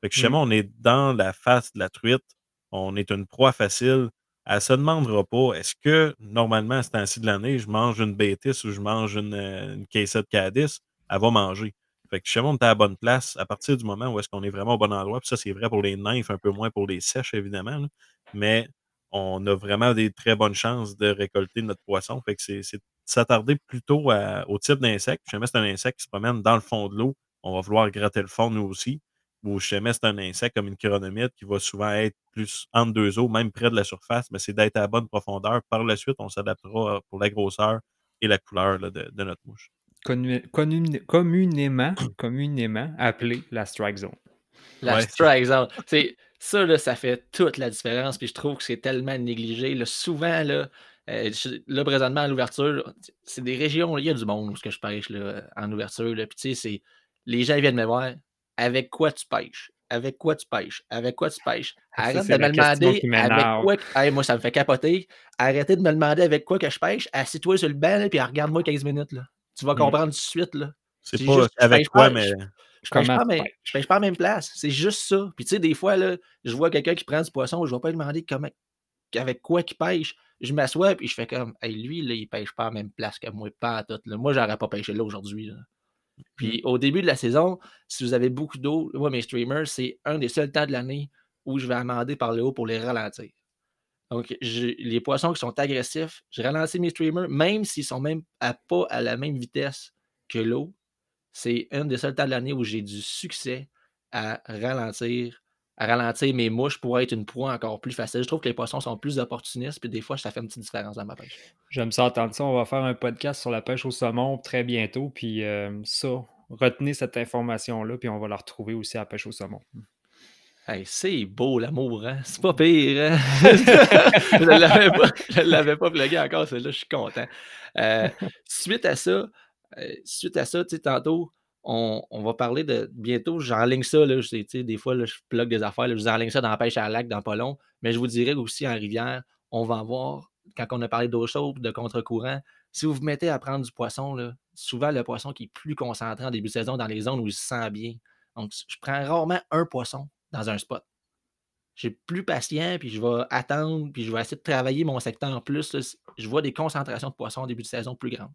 Fait que justement, mmh. on est dans la face de la truite, on est une proie facile. Elle se demandera pas est-ce que normalement à ce temps-ci de l'année, je mange une bêtise ou je mange une, euh, une caissette Cadiz, elle va manger. Fait que justement, on est à la bonne place à partir du moment où est-ce qu'on est vraiment au bon endroit. Puis ça, c'est vrai pour les nymphes, un peu moins pour les sèches, évidemment. Mais on a vraiment des très bonnes chances de récolter notre poisson. Fait que c'est s'attarder plutôt au type d'insecte. Jamais c'est un insecte qui se promène dans le fond de l'eau, on va vouloir gratter le fond nous aussi. Ou jamais c'est un insecte comme une chironomite qui va souvent être plus entre deux eaux, même près de la surface, mais c'est d'être à la bonne profondeur. Par la suite, on s'adaptera pour la grosseur et la couleur de, notre mouche. communément, communément appelé la strike zone. La strike zone. Ça, là, ça fait toute la différence. Puis je trouve que c'est tellement négligé. souvent, là, euh, là, présentement, à l'ouverture, c'est des régions, où il y a du monde où je pêche là, en ouverture. Là, puis tu sais, c'est les gens viennent me voir avec quoi tu pêches? Avec quoi tu pêches? Avec quoi tu pêches? Ah, Arrête de me demander avec quoi. moi, ça me fait capoter. Arrêtez de me demander avec quoi que je pêche. Assis-toi sur le banc et regarde-moi 15 minutes. Là. Tu vas mmh. comprendre tout de suite. C'est pas avec quoi, mais. Je pêche, pas, mais je pêche pas à la même place. C'est juste ça. Puis tu sais, des fois, là, je vois quelqu'un qui prend du poisson, je ne vais pas lui demander comment, avec quoi il pêche. Je m'assois et je fais comme hey, lui, là, il pêche pas à la même place que moi, pas à tout. Là. Moi, j'aurais pas pêché là aujourd'hui. Puis mmh. au début de la saison, si vous avez beaucoup d'eau, moi, mes streamers, c'est un des seuls temps de l'année où je vais amender par le haut pour les ralentir. Donc, les poissons qui sont agressifs, je ralentis mes streamers, même s'ils sont même à pas à la même vitesse que l'eau. C'est un des seuls temps de l'année où j'ai du succès à ralentir, à ralentir mes mouches pour être une proie encore plus facile. Je trouve que les poissons sont plus opportunistes, puis des fois, ça fait une petite différence dans ma pêche. J'aime ça entendre ça. On va faire un podcast sur la pêche au saumon très bientôt, puis euh, ça, retenez cette information-là, puis on va la retrouver aussi à la pêche au saumon. Hey, c'est beau l'amour, hein? C'est pas pire, hein? (laughs) je ne l'avais pas, je l'avais pas plugué encore, celle-là, je suis content. Euh, suite à ça, suite à ça, tu sais, tantôt, on, va parler de bientôt, j'enligne ça, là, sais, des fois, je plug des affaires, je vous enligne ça dans la pêche à lac dans pas long, mais je vous dirais aussi en rivière, on va voir, quand on a parlé d'eau chaude, de contre-courant, si vous vous mettez à prendre du poisson, souvent le poisson qui est plus concentré en début de saison dans les zones où il se sent bien. Donc, je prends rarement un poisson dans un spot. Je suis plus patient, puis je vais attendre, puis je vais essayer de travailler mon secteur en plus. je vois des concentrations de poissons au début de saison plus grandes.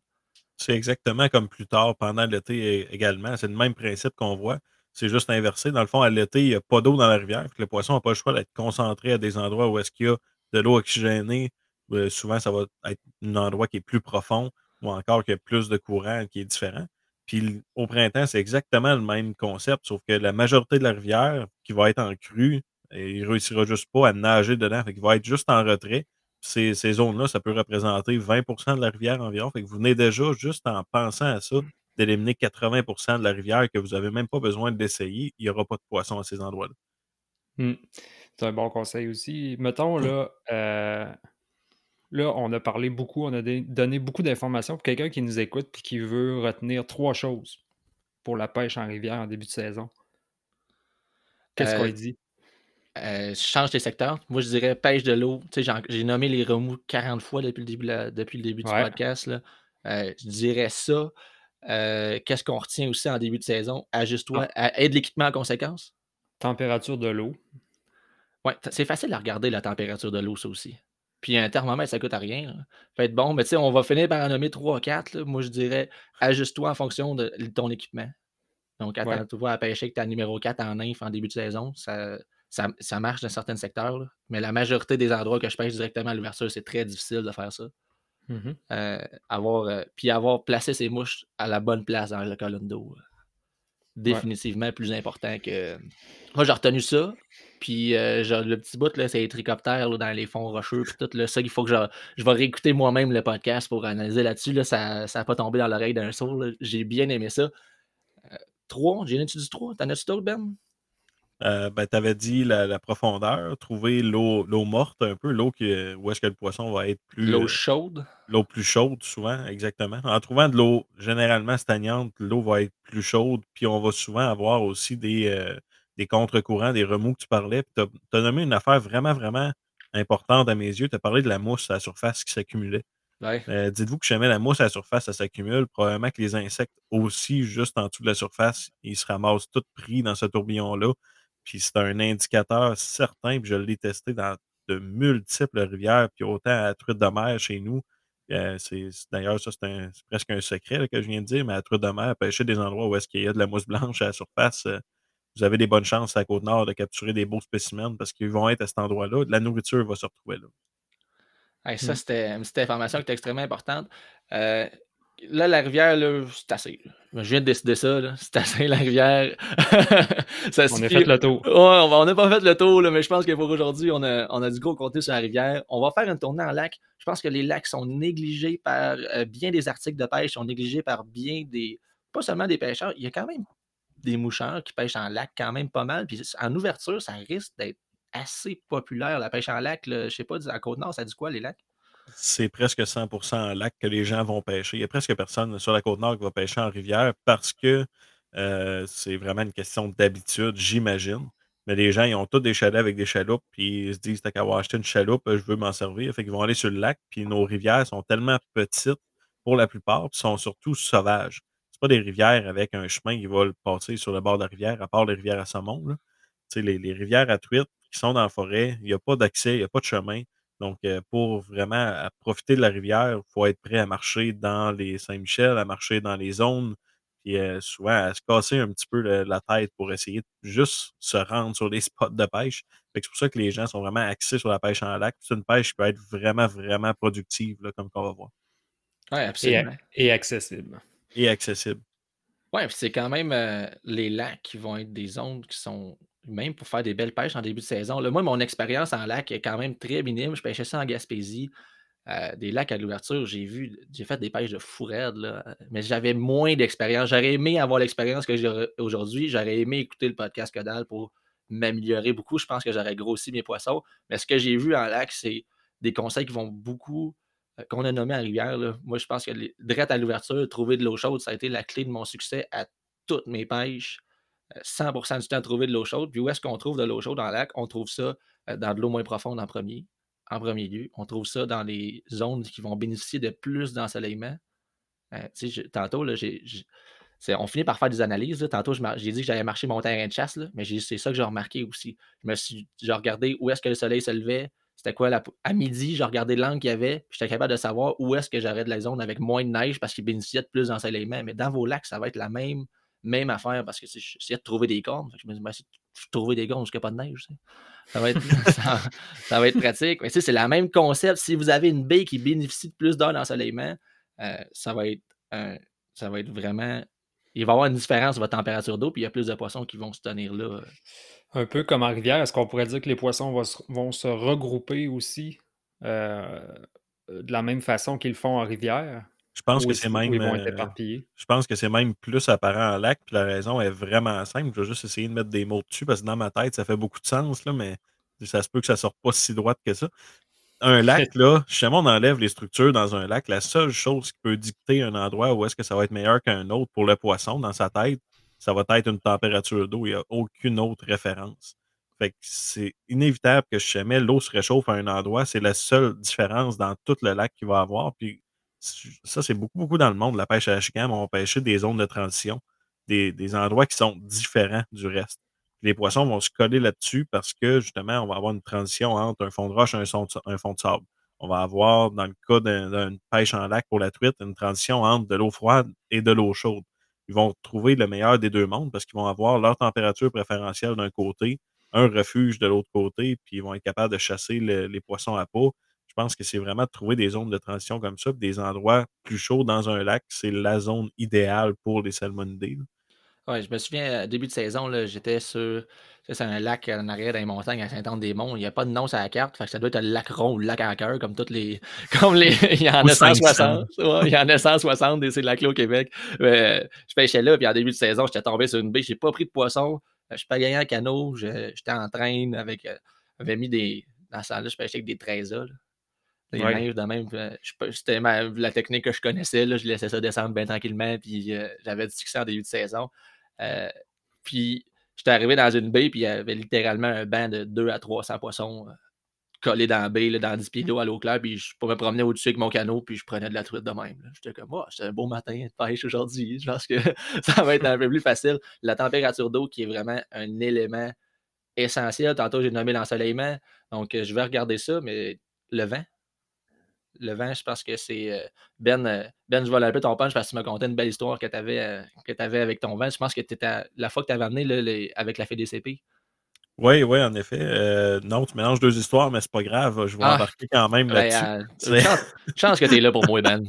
C'est exactement comme plus tard, pendant l'été également. C'est le même principe qu'on voit. C'est juste inversé. Dans le fond, à l'été, il n'y a pas d'eau dans la rivière. le poisson n'a pas le choix d'être concentré à des endroits où est-ce qu'il y a de l'eau oxygénée. Euh, souvent, ça va être un endroit qui est plus profond ou encore qui a plus de courant qui est différent. Puis au printemps, c'est exactement le même concept, sauf que la majorité de la rivière qui va être en crue, il ne réussira juste pas à nager dedans. Qu'il va être juste en retrait. Ces, ces zones-là, ça peut représenter 20% de la rivière environ. Fait que vous venez déjà, juste en pensant à ça, d'éliminer 80% de la rivière que vous n'avez même pas besoin d'essayer. Il n'y aura pas de poisson à ces endroits-là. Mmh. C'est un bon conseil aussi. Mettons, là, euh, Là, on a parlé beaucoup, on a donné beaucoup d'informations pour quelqu'un qui nous écoute et qui veut retenir trois choses pour la pêche en rivière en début de saison. Qu'est-ce qu'on euh, dit? Euh, change tes secteurs. Moi, je dirais pêche de l'eau. J'ai nommé les remous 40 fois depuis le début, depuis le début du podcast. Euh, je dirais ça. Qu'est-ce qu'on retient aussi en début de saison? Ajuste-toi. Ah. Aide l'équipement en conséquence. Température de l'eau. Oui, c'est facile à regarder la température de l'eau, ça aussi. Puis un thermomètre, ça coûte à rien. Fait être bon, mais tu sais, on va finir par en nommer 3 ou 4. Moi, je dirais, ajuste-toi en fonction de ton équipement. Donc, attends-toi à pêcher que tu as numéro 4 en nymphe en début de saison. Ça, ça, marche dans certains secteurs. Mais la majorité des endroits que je pêche directement à l'ouverture, c'est très difficile de faire ça. Mmh euh, avoir, euh, puis avoir placé ses mouches à la bonne place dans la colonne d'eau. Euh, définitivement plus important que. Moi, j'ai retenu ça. Puis euh, le petit bout, c'est les tricoptères dans les fonds rocheux. Puis tout là, ça, il faut que je, je vais réécouter moi-même le podcast pour analyser là-dessus. Là, ça n'a pas tombé dans l'oreille d'un sourd. J'ai bien aimé ça. Trois, j'ai une étude du 3. T'en as-tu d'autres, Ben? Euh, ben, tu avais dit la, profondeur, trouver l'eau morte un peu, l'eau où est-ce que le poisson va être plus. L'eau chaude? L'eau plus chaude, souvent, exactement. En trouvant de l'eau généralement stagnante, l'eau va être plus chaude, puis on va souvent avoir aussi des, des contre-courants, des remous que tu parlais. Tu as, nommé une affaire vraiment, vraiment importante à mes yeux. Tu as parlé de la mousse à la surface qui s'accumulait. Euh, dites-vous que jamais la mousse à la surface, ça s'accumule. Probablement que les insectes aussi, juste en dessous de la surface, ils se ramassent tout pris dans ce tourbillon-là. Puis c'est un indicateur certain, puis je l'ai testé dans de multiples rivières, puis autant à truite de mer chez nous. Euh, d'ailleurs, ça, c'est presque un secret que je viens de dire, mais à truite de mer, pêcher des endroits où est-ce qu'il y a de la mousse blanche à la surface, euh, vous avez des bonnes chances à Côte-Nord de capturer des beaux spécimens parce qu'ils vont être à cet endroit-là. La nourriture va se retrouver là. ça, mmh. c'était une petite information qui est extrêmement importante. Euh, là, la rivière, c'est assez. Je viens de décider ça. C'est assez, la rivière. (laughs) on a fait le tour. on n'a pas fait le tour, mais je pense que pour aujourd'hui, on a, on a du gros contenu sur la rivière. On va faire une tournée en lac. Je pense que les lacs sont négligés par euh, bien des articles de pêche, sont négligés par bien des. Pas seulement des pêcheurs, il y a quand même des moucheurs qui pêchent en lac quand même pas mal. Puis en ouverture, ça risque d'être assez populaire, la pêche en lac. Je je sais pas, à Côte-Nord, ça dit quoi, les lacs? C'est presque 100% en lac que les gens vont pêcher. Il y a presque personne sur la Côte-Nord qui va pêcher en rivière parce que euh, c'est vraiment une question d'habitude, j'imagine. Mais les gens, ils ont tous des chalets avec des chaloupes, puis ils se disent, t'as qu'à avoir acheté une chaloupe, je veux m'en servir. Fait qu'ils vont aller sur le lac, puis nos rivières sont tellement petites pour la plupart, puis sont surtout sauvages pas des rivières avec un chemin qui va passer sur le bord de la rivière, à part les rivières à saumon. Là. Les, les rivières à truite qui sont dans la forêt, il n'y a pas d'accès, il n'y a pas de chemin. Donc, euh, pour vraiment profiter de la rivière, il faut être prêt à marcher dans les Saint-Michel, à marcher dans les zones, puis euh, souvent à se casser un petit peu la tête pour essayer de juste se rendre sur les (laughs) spots de pêche. C'est pour ça que les gens sont vraiment axés sur la pêche en lac. C'est une pêche qui peut être vraiment, vraiment productive, là, comme on va voir. Oui, absolument. et accessible et accessible. Oui, c'est quand même euh, les lacs qui vont être des zones qui sont, même pour faire des belles pêches en début de saison. Moi, mon expérience en lac est quand même très minime. Je pêchais ça en Gaspésie. Euh, des lacs à l'ouverture, j'ai vu, j'ai fait des pêches de fourrade, là, mais j'avais moins d'expérience. J'aurais aimé avoir l'expérience que j'ai aujourd'hui. J'aurais aimé écouter le podcast Codal pour m'améliorer beaucoup. Je pense que j'aurais grossi mes poissons. Mais ce que j'ai vu en lac, c'est des conseils qui vont beaucoup euh, qu'on a nommé à Rivière, moi, je pense que direct à l'ouverture, trouver de l'eau chaude, ça a été la clé de mon succès à toutes mes pêches. 100% euh, du temps, trouver de l'eau chaude. Puis où est-ce qu'on trouve de l'eau chaude dans le lac? On trouve ça euh, dans de l'eau moins profonde en premier, en premier lieu. On trouve ça dans les zones qui vont bénéficier de plus d'ensoleillement. tantôt, là, on finit par faire des analyses. Tantôt, j'ai dit que j'allais marcher mon terrain de chasse, mais c'est ça que j'ai remarqué aussi. Je me suis j'ai regardé où est-ce que le soleil se levait, c'était quoi, à midi, je regardais l'angle qu'il y avait, j'étais capable de savoir où est-ce que j'aurais de la zone avec moins de neige parce qu'il bénéficiait de plus d'ensoleillement. Mais dans vos lacs, ça va être la même, même affaire parce que j'essayais de trouver des cornes. Je me dis, ben, si trouver des cornes jusqu'à pas de neige, (laughs) ça va, être, pratique. Mais c'est le même concept. Si vous avez une baie qui bénéficie de plus d'heures d'ensoleillement, euh, ça, va être, ça va être vraiment. Il va y avoir une différence sur votre température d'eau, puis il y a plus de poissons qui vont se tenir là. Euh, un peu comme en rivière, est-ce qu'on pourrait dire que les poissons vont se, regrouper aussi euh, de la même façon qu'ils font en rivière? Je pense que c'est même. Euh, je pense que c'est même plus apparent en lac, puis la raison est vraiment simple. Je vais juste essayer de mettre des mots dessus parce que dans ma tête, ça fait beaucoup de sens, là, mais ça se peut que ça ne sorte pas si droite que ça. Un lac, (laughs) là, jamais on enlève les structures dans un lac, la seule chose qui peut dicter un endroit où est-ce que ça va être meilleur qu'un autre pour le poisson dans sa tête, ça va être une température d'eau. Il n'y a aucune autre référence. Fait que c'est inévitable que jamais l'eau se réchauffe à un endroit. C'est la seule différence dans tout le lac qu'il va avoir. Puis ça, c'est beaucoup, beaucoup dans le monde. La pêche à la chicane, on va pêcher des zones de transition, des, endroits qui sont différents du reste. les poissons vont se coller là-dessus parce que justement, on va avoir une transition entre un fond de roche et un, un fond de sable. On va avoir, dans le cas d'une pêche en lac pour la truite, une transition entre de l'eau froide et de l'eau chaude ils vont trouver le meilleur des deux mondes parce qu'ils vont avoir leur température préférentielle d'un côté, un refuge de l'autre côté, puis ils vont être capables de chasser les poissons à peau. Je pense que c'est vraiment de trouver des zones de transition comme ça, des endroits plus chauds dans un lac, c'est la zone idéale pour les salmonidés. Oui, je me souviens, début de saison, j'étais sur. C'est un lac en arrière des montagnes à Saint-Anne-des-Monts. Il n'y a pas de nom sur la carte. Fait que ça doit être le lac rond ou le lac à cœur, comme toutes les. (laughs) Comme les. Il y en a 160. il y en a 160 de ces lacs-là au Québec. je pêchais là, puis en début de saison, j'étais tombé sur une baie. J'ai pas pris de poisson. je pas gagné un canot, j'étais en train avec. J'avais mis des. Dans ce là je pêchais avec des 13 Les de même. C'était la technique que je connaissais. Là, je laissais ça descendre bien tranquillement. Puis j'avais du succès en début de saison. puis j'étais arrivé dans une baie, puis il y avait littéralement un banc de 2 à 300 poissons collé dans la baie, là, dans 10 pieds d'eau à l'eau claire, puis je pouvais me promener au-dessus avec mon canot, puis je prenais de la truite de même. J'étais comme, oh, c'est un beau matin de pêche aujourd'hui. Je pense que (laughs) ça va être un peu plus facile. La température d'eau qui est vraiment un élément essentiel. Tantôt, j'ai nommé l'ensoleillement, donc euh, je vais regarder ça, mais le vent. Le vent, je pense que c'est. Euh, ben, euh, ben, je vais un peu ton punch parce que tu m'as conté une belle histoire que tu avais, avais, avec ton vent. Je pense que étais la fois que tu avais amené avec la FDCP, oui, oui, en effet. Euh, non, tu mélanges deux histoires, mais c'est pas grave. Je vais ah. embarquer quand même ben, là-dessus. Euh, (laughs) chance, que tu es là pour moi, Ben.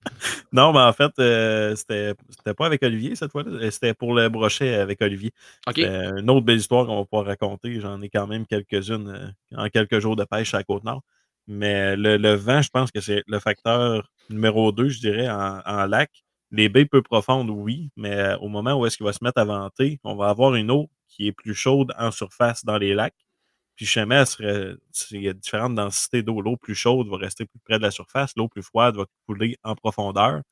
(laughs) non, mais en fait, euh, c'était pas avec Olivier cette fois-là. C'était pour le brochet avec Olivier. une autre belle histoire qu'on va pouvoir raconter. J'en ai quand même quelques-unes en quelques jours de pêche à Côte-Nord. Mais le, vent, je pense que c'est le facteur numéro deux, je dirais, en, lac. Les baies peu profondes, oui, mais au moment où est-ce qu'il va se mettre à venter, on va avoir une eau qui est plus chaude en surface dans les lacs. Puis jamais, il y a différentes densités d'eau. L'eau plus chaude va rester plus près de la surface, l'eau plus froide va couler en profondeur.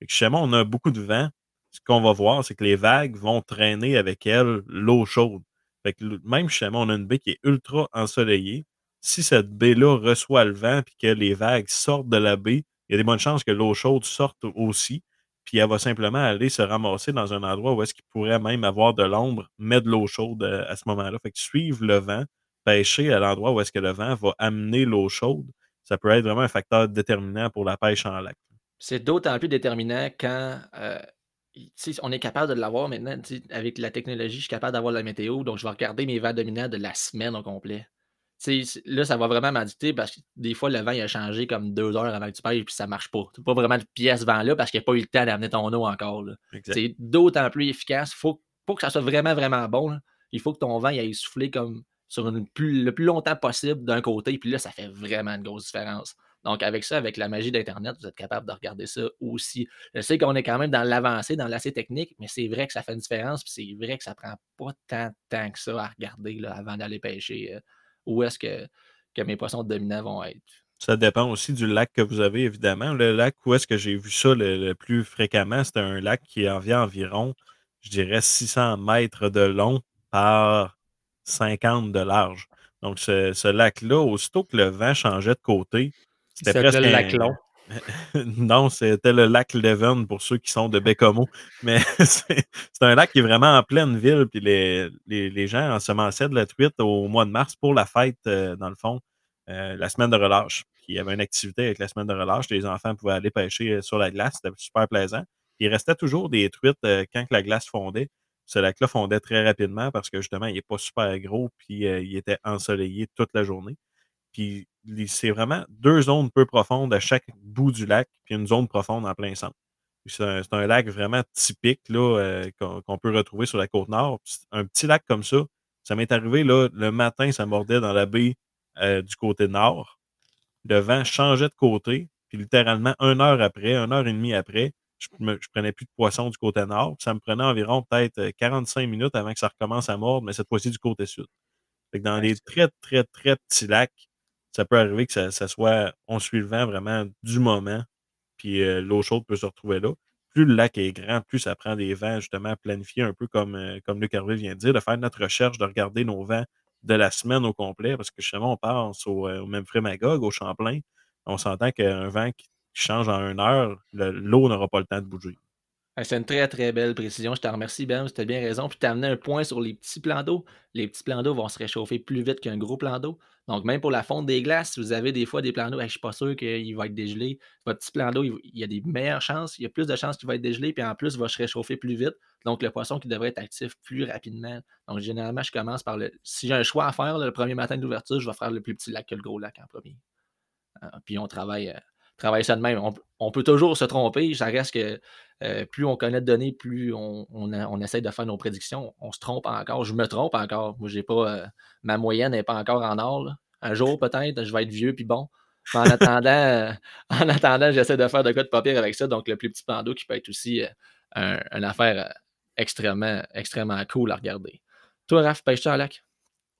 Et chez moi, on a beaucoup de vent. Ce qu'on va voir, c'est que les vagues vont traîner avec elles l'eau chaude. Fait que même chez moi, on a une baie qui est ultra ensoleillée. Si cette baie-là reçoit le vent et que les vagues sortent de la baie, il y a des bonnes chances que l'eau chaude sorte aussi puis elle va simplement aller se ramasser dans un endroit où est-ce qu'il pourrait même avoir de l'ombre, mettre de l'eau chaude euh, à ce moment-là. Fait que suivre le vent, pêcher à l'endroit où est-ce que le vent va amener l'eau chaude, ça peut être vraiment un facteur déterminant pour la pêche en lac. C'est d'autant plus déterminant quand euh, on est capable de l'avoir maintenant. Avec la technologie, je suis capable d'avoir la météo, donc je vais regarder mes vents dominants de la semaine au complet là, ça va vraiment m'indiquer parce que des fois, le vent il a changé comme deux heures avant que tu pêches puis ça marche pas. Tu pas vraiment de pièce vent-là parce qu'il n'y a pas eu le temps d'amener ton eau encore. C'est d'autant plus efficace. Faut, faut que ça soit vraiment, vraiment bon. Il faut que ton vent il aille souffler comme sur le plus longtemps possible d'un côté. Puis là, ça fait vraiment une grosse différence. Donc, avec ça, avec la magie d'Internet, vous êtes capable de regarder ça aussi. Je sais qu'on est quand même dans l'avancée, dans l'assez technique, mais c'est vrai que ça fait une différence. Puis c'est vrai que ça prend pas tant de temps que ça à regarder là, avant d'aller pêcher. Euh, où est-ce que, que mes poissons dominants vont être. Ça dépend aussi du lac que vous avez, évidemment. Le lac où est-ce que j'ai vu ça le, plus fréquemment, c'est un lac qui vient environ, je dirais, 600 mètres de long par 50 de large. Donc, ce, lac-là, aussitôt que le vent changeait de côté, c'était presque. le lac long. (laughs) non, c'était le lac Leven pour ceux qui sont de Bécomo. Mais (laughs) c'est un lac qui est vraiment en pleine ville. Puis les, les, les gens ensemençaient de la truite au mois de mars pour la fête, euh, dans le fond, euh, la semaine de relâche. il y avait une activité avec la semaine de relâche. Les enfants pouvaient aller pêcher euh, sur la glace. C'était super plaisant. il restait toujours des truites quand la glace fondait. Ce lac-là fondait très rapidement parce que justement, il n'est pas super gros. Puis il était ensoleillé toute la journée. Puis c'est vraiment deux zones peu profondes à chaque bout du lac, puis une zone profonde en plein centre. C'est un, lac vraiment typique là, euh, qu'on, peut retrouver sur la côte nord. Un petit lac comme ça, ça m'est arrivé là, le matin, ça mordait dans la baie euh, du côté nord. Le vent changeait de côté, puis littéralement une heure après, une heure et demie après, je, ne prenais plus de poisson du côté nord. Ça me prenait environ peut-être 45 euh, minutes avant que ça recommence à mordre, mais cette fois-ci du côté sud. dans les très, très, très petits lacs, ça peut arriver que ça, soit, on suit le vent vraiment du moment, puis euh, l'eau chaude peut se retrouver là. Plus le lac est grand, plus ça prend des vents justement planifiés, un peu comme, euh, comme Luc Hervé vient de dire, de faire notre recherche, de regarder nos vents de la semaine au complet, parce que justement, on pense au, euh, au même Frémagogue, au Champlain. On s'entend qu'un vent qui change en une heure, l'eau n'aura pas le temps de bouger. C'est une très, très belle précision. Je te remercie, Ben. Tu as bien raison. Puis tu as amené un point sur les petits plans d'eau. Les petits plans d'eau vont se réchauffer plus vite qu'un gros plan d'eau. Donc, même pour la fonte des glaces, si vous avez des fois des plans d'eau, je ne suis pas sûr qu'il va être dégelé. Votre petit plan d'eau, il, y a des meilleures chances. Il y a plus de chances qu'il va être dégelé. Puis en plus, il va se réchauffer plus vite. Donc, le poisson qui devrait être actif plus rapidement. Donc, généralement, je commence par le. Si j'ai un choix à faire, le premier matin d'ouverture, je vais faire le plus petit lac que le gros lac en premier. Euh, puis on travaille. Euh, travailler ça de même. On, peut toujours se tromper. Ça reste que euh, plus on connaît de données, plus on, on, essaie de faire nos prédictions. On se trompe encore. Je me trompe encore. Moi, j'ai pas. Euh, ma moyenne n'est pas encore en or. Un jour, peut-être, je vais être vieux puis bon. en attendant, euh, (laughs) en attendant, j'essaie de faire de quoi de papier avec ça. Donc, le plus petit pando qui peut être aussi une affaire extrêmement, extrêmement cool à regarder. Toi, Raph, pêches-tu en lac?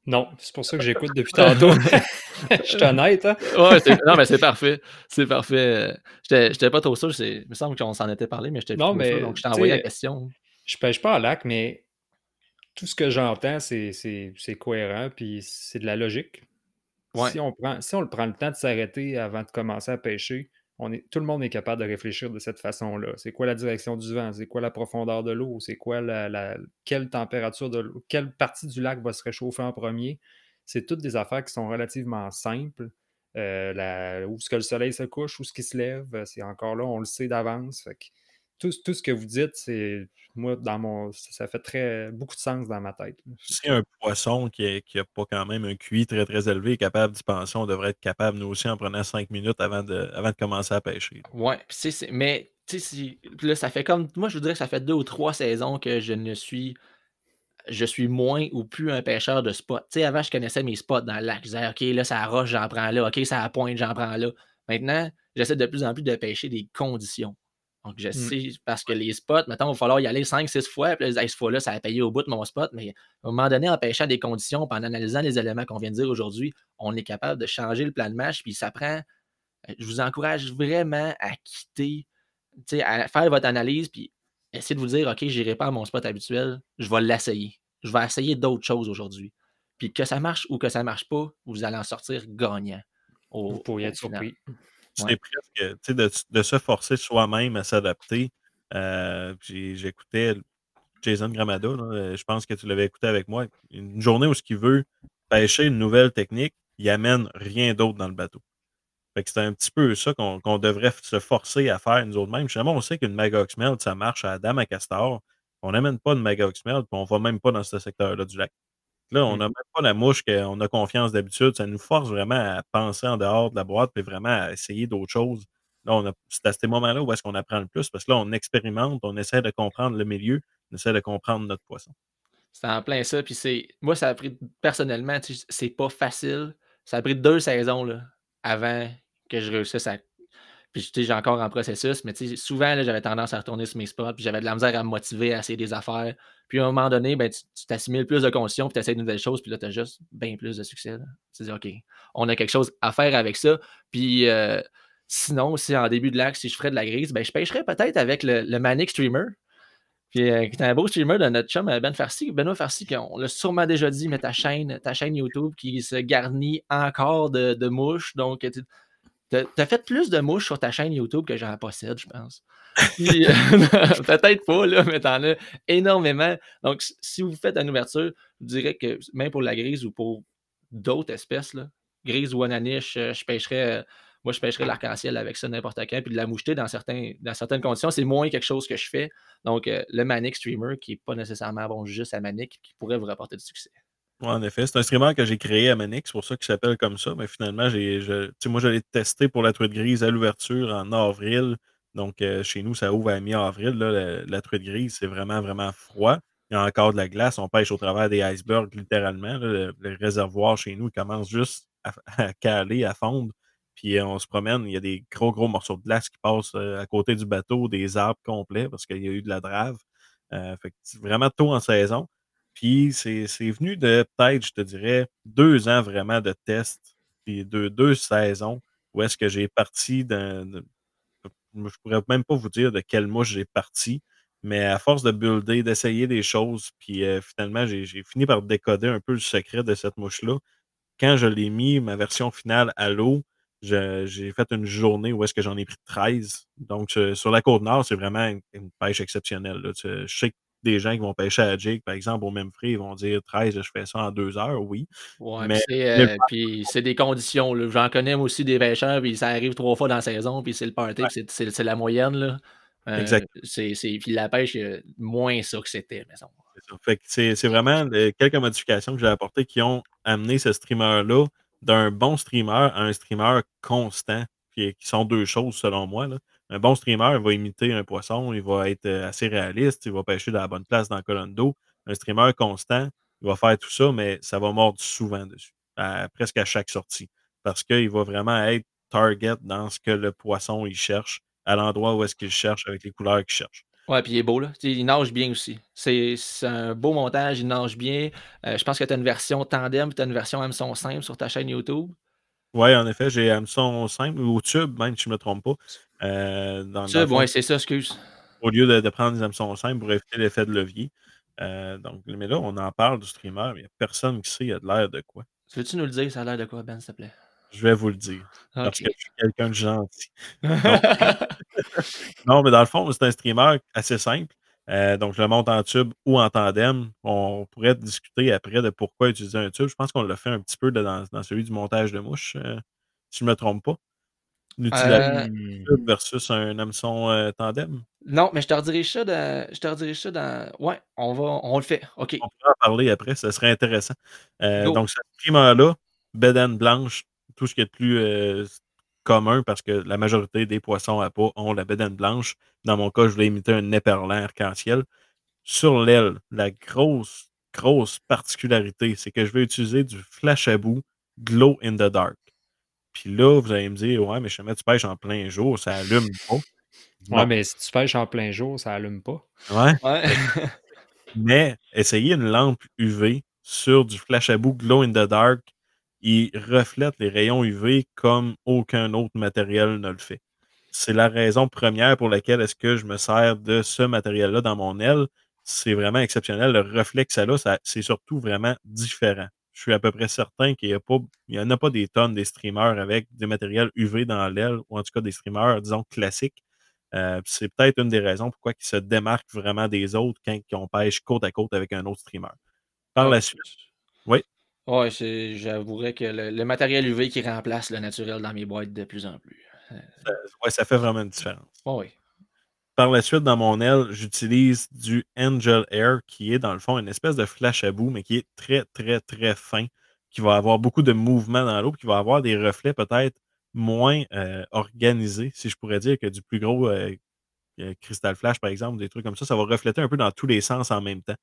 Non, c'est pour ça que j'écoute (laughs) depuis tantôt. (laughs) je suis honnête, hein? Ouais, non, mais c'est parfait. C'est parfait. J'étais pas trop sûr. Il me semble qu'on s'en était parlé, mais j'étais pas trop sûr. Donc, je t'ai envoyé la question. Je pêche pas en lac, mais tout ce que j'entends, c'est cohérent, puis c'est de la logique. Si, on prend, si on prend le temps de s'arrêter avant de commencer à pêcher, tout le monde est capable de réfléchir de cette façon-là. C'est quoi la direction du vent? C'est quoi la profondeur de l'eau? C'est quoi la, quelle température de l'eau? Quelle partie du lac va se réchauffer en premier? C'est toutes des affaires qui sont relativement simples. Euh, où est-ce que le soleil se couche, où est-ce qu'il se lève, c'est encore là, on le sait d'avance. Tout, tout, ce que vous dites, c'est moi, dans mon. Ça fait très beaucoup de sens dans ma tête. Si un poisson qui n'a pas quand même un QI très très élevé est capable d'y penser, on devrait être capable, nous aussi, en prenant cinq minutes avant de, avant de commencer à pêcher. Ouais, mais là, ça fait comme. Moi, je voudrais que ça fait deux ou trois saisons que je ne suis. Je suis moins ou plus un pêcheur de spot. Tu sais, avant, je connaissais mes spots dans le lac. Je disais, OK, là, ça roche, j'en prends là. OK, ça pointe, j'en prends là. Maintenant, j'essaie de plus en plus de pêcher des conditions. Donc, je mmh. sais, parce que les spots, maintenant, il va falloir y aller 5-6 fois. Puis là, cette fois-là, ça a payé au bout de mon spot. Mais à un moment donné, en pêchant des conditions, en analysant les éléments qu'on vient de dire aujourd'hui, on est capable de changer le plan de match. Puis ça prend. Euh, je vous encourage vraiment à quitter, à faire votre analyse. Puis essayer de vous dire, OK, je n'irai pas à mon spot habituel. Je vais l'essayer. Je vais essayer d'autres choses aujourd'hui. Puis que ça marche ou que ça ne marche pas, vous allez en sortir gagnant. vous pourriez être surpris. C'est presque, de, de, se forcer soi-même à s'adapter. Euh, j'écoutais Jason Gramada, euh, je pense que tu l'avais écouté avec moi. Une journée où ce qu'il veut pêcher une nouvelle technique, il amène rien d'autre dans le bateau. c'est un petit peu ça qu'on devrait se forcer à faire nous autres mêmes. Justement, on sait qu'une Magox Melt, ça marche à Dame à Castor. On n'amène pas de Magox Melt, puis on va même pas dans ce secteur-là du lac. Là, on n'a mmh. même pas la mouche qu'on a confiance d'habitude. Ça nous force vraiment à penser en dehors de la boîte et vraiment à essayer d'autres choses. Là, c'est à ces moments-là où est-ce qu'on apprend le plus parce que là, on expérimente, on essaie de comprendre le milieu, on essaie de comprendre notre poisson. C'est en plein ça. Puis c'est. Moi, ça a pris personnellement, c'est pas facile. Ça a pris deux saisons là, avant que je réussisse à puis, j'ai encore en processus, mais souvent, j'avais tendance à retourner sur mes spots, puis j'avais de la misère à me motiver à essayer des affaires. Puis, à un moment donné, ben, tu t'assimiles plus de conscience, puis tu essaies de nouvelles choses, puis là, tu as juste bien plus de succès. Tu dis, OK, on a quelque chose à faire avec ça. Puis, euh, sinon, aussi, en début de l'acte, si je ferais de la grise, ben, je pêcherais peut-être avec le, Manic Streamer. Puis, euh, qui est un beau streamer de notre chum euh, Ben Farsi, Benoît Farsi, on l'a sûrement déjà dit, mais ta chaîne, ta chaîne YouTube qui se garnit encore de, de mouches. Donc, T'as fait plus de mouches sur ta chaîne YouTube que j'en possède, je pense. Euh, (laughs) peut-être pas, là, mais t'en as énormément. Donc, si vous faites une ouverture, je dirais que même pour la grise ou pour d'autres espèces, grise ou ananiche, euh, je pêcherais. Euh, moi, je pêcherais l'arc-en-ciel avec ça n'importe quand. Puis de la moucheter dans, dans certaines conditions, c'est moins quelque chose que je fais. Donc, le Manic Streamer, qui n'est pas nécessairement bon juste à Manic, qui pourrait vous rapporter du succès en effet. C'est un streamer que j'ai créé à Manix, c'est pour ça qu'il s'appelle comme ça. Mais finalement, j'ai, je, moi, je l'ai testé pour la truite grise à l'ouverture en avril. Donc, euh, chez nous, ça ouvre à mi-avril. La, truite grise, c'est vraiment, vraiment froid. Il y a encore de la glace. On pêche au travers des icebergs, littéralement. Le, réservoir chez nous commence juste (laughs) à, caler, à fondre. Puis euh, on se promène, il y a des gros, gros morceaux de glace qui passent euh, à côté du bateau, des arbres complets parce qu'il y a eu de la drave. fait vraiment tôt en saison. Puis c'est venu de peut-être, je te dirais, deux ans vraiment de tests, puis deux, deux saisons où est-ce que j'ai parti d'un. Je pourrais même pas vous dire de quelle mouche j'ai parti, mais à force de builder, d'essayer des choses, puis euh, finalement, j'ai fini par décoder un peu le secret de cette mouche-là. Quand je l'ai mis, ma version finale à l'eau, j'ai fait une journée où est-ce que j'en ai pris 13. Donc, sur la côte nord, c'est vraiment une, pêche exceptionnelle. Je sais que des gens qui vont pêcher à Jake, par exemple, au même prix, ils vont dire 13, je fais ça en deux heures, oui. Ouais, mais euh, puis c'est des conditions. J'en connais aussi des pêcheurs, puis ça arrive trois fois dans la saison, puis c'est le party, c'est la moyenne. Là. Euh, exact. Puis la pêche, moins ça que c'était, C'est vraiment quelques modifications que j'ai apportées qui ont amené ce streamer-là d'un bon streamer à un streamer constant, qui, qui sont deux choses selon moi. Là un bon streamer va imiter un poisson, il va être euh, assez réaliste, il va pêcher dans la bonne place dans la colonne d'eau. Un streamer constant, il va faire tout ça, mais ça va mordre souvent dessus, presque à chaque sortie. Parce qu'il va vraiment être target dans ce que le poisson il cherche, à l'endroit où est-ce qu'il cherche, avec les couleurs qu'il cherche. Ouais, puis il est beau, là. Il nage bien aussi. C'est un beau montage, il nage bien. Heu, je pense que tu as une version tandem, tu as une version hameçon simple sur ta chaîne YouTube. Ouais, en effet, j'ai hameçon simple ou tube même, si je me trompe pas. Dans Tube, fond ouais, c'est ça, excuse. au lieu de de prendre des hameçons simples pour éviter l'effet de levier. Heu, donc mais là, on en parle du streamer, il y a personne qui sait il a de l'air de quoi. Tu veux-tu nous le dire, ça a l'air de quoi, Ben, s'il te plaît? Je vais vous le dire, parce que je suis quelqu'un de gentil. (laughs) Non. (laughs) Non, mais dans le fond, c'est un streamer assez simple. Heu, donc je le monte en tube ou en tandem. On pourrait discuter après de pourquoi utiliser un tube. Je pense qu'on l'a fait un petit peu dans dans celui du montage de mouches, heu, si je me trompe pas. L'utilisation tube versus un hameçon, heu, tandem? Non, mais je te redirige ça dans je te redirige ça dans ouais, on va on le fait. OK. On pourrait en parler après, ça serait intéressant. Go. donc ce streamer-là, bédaine blanche, tout ce qui est de plus, heu, s commun parce que la majorité des poissons à pas ont la bédaine blanche. Dans mon cas, je voulais imiter un éperlan arc-en-ciel. Sur l'aile, la grosse, grosse particularité, c'est que je vais utiliser du flash à bout glow in the dark. Puis là, vous allez me dire: «Ouais, mais jamais tu pêches en plein jour, ça allume pas». Ouais, Non. mais si tu pêches en plein jour, ça allume pas. Ouais. Ouais. Mais essayez une lampe UV sur du flash à bout glow in the dark, il reflète les rayons UV comme aucun autre matériel ne le fait. C'est la raison première pour laquelle est-ce que je me sers de ce matériel-là dans mon aile. C'est vraiment exceptionnel. Le reflet que ça a, ça c'est surtout vraiment différent. Je suis à peu près certain qu'il y a pas il y en a pas des tonnes des streamers avec des matériels UV dans l'aile ou en tout cas des streamers, disons, classiques. Puis c'est peut-être une des raisons pourquoi ils se démarquent vraiment des autres quand on pêche côte à côte avec un autre streamer. Par Ah, la suite oui? C'est j'avouerais que le le matériel UV qui remplace le naturel dans mes boîtes de plus en plus. Heu, Ça fait vraiment une différence. ouais. Par la suite, dans mon aile, j'utilise du Angel Air qui est, dans le fond, une espèce de flash à bout, mais qui est très, très, très fin, qui va avoir beaucoup de mouvement dans l'eau, qui va avoir des reflets peut-être moins, heu, organisés, si je pourrais dire, que du plus gros, heu heu, Crystal Flash, par exemple, des trucs comme ça. Ça va refléter un peu dans tous les sens en même temps.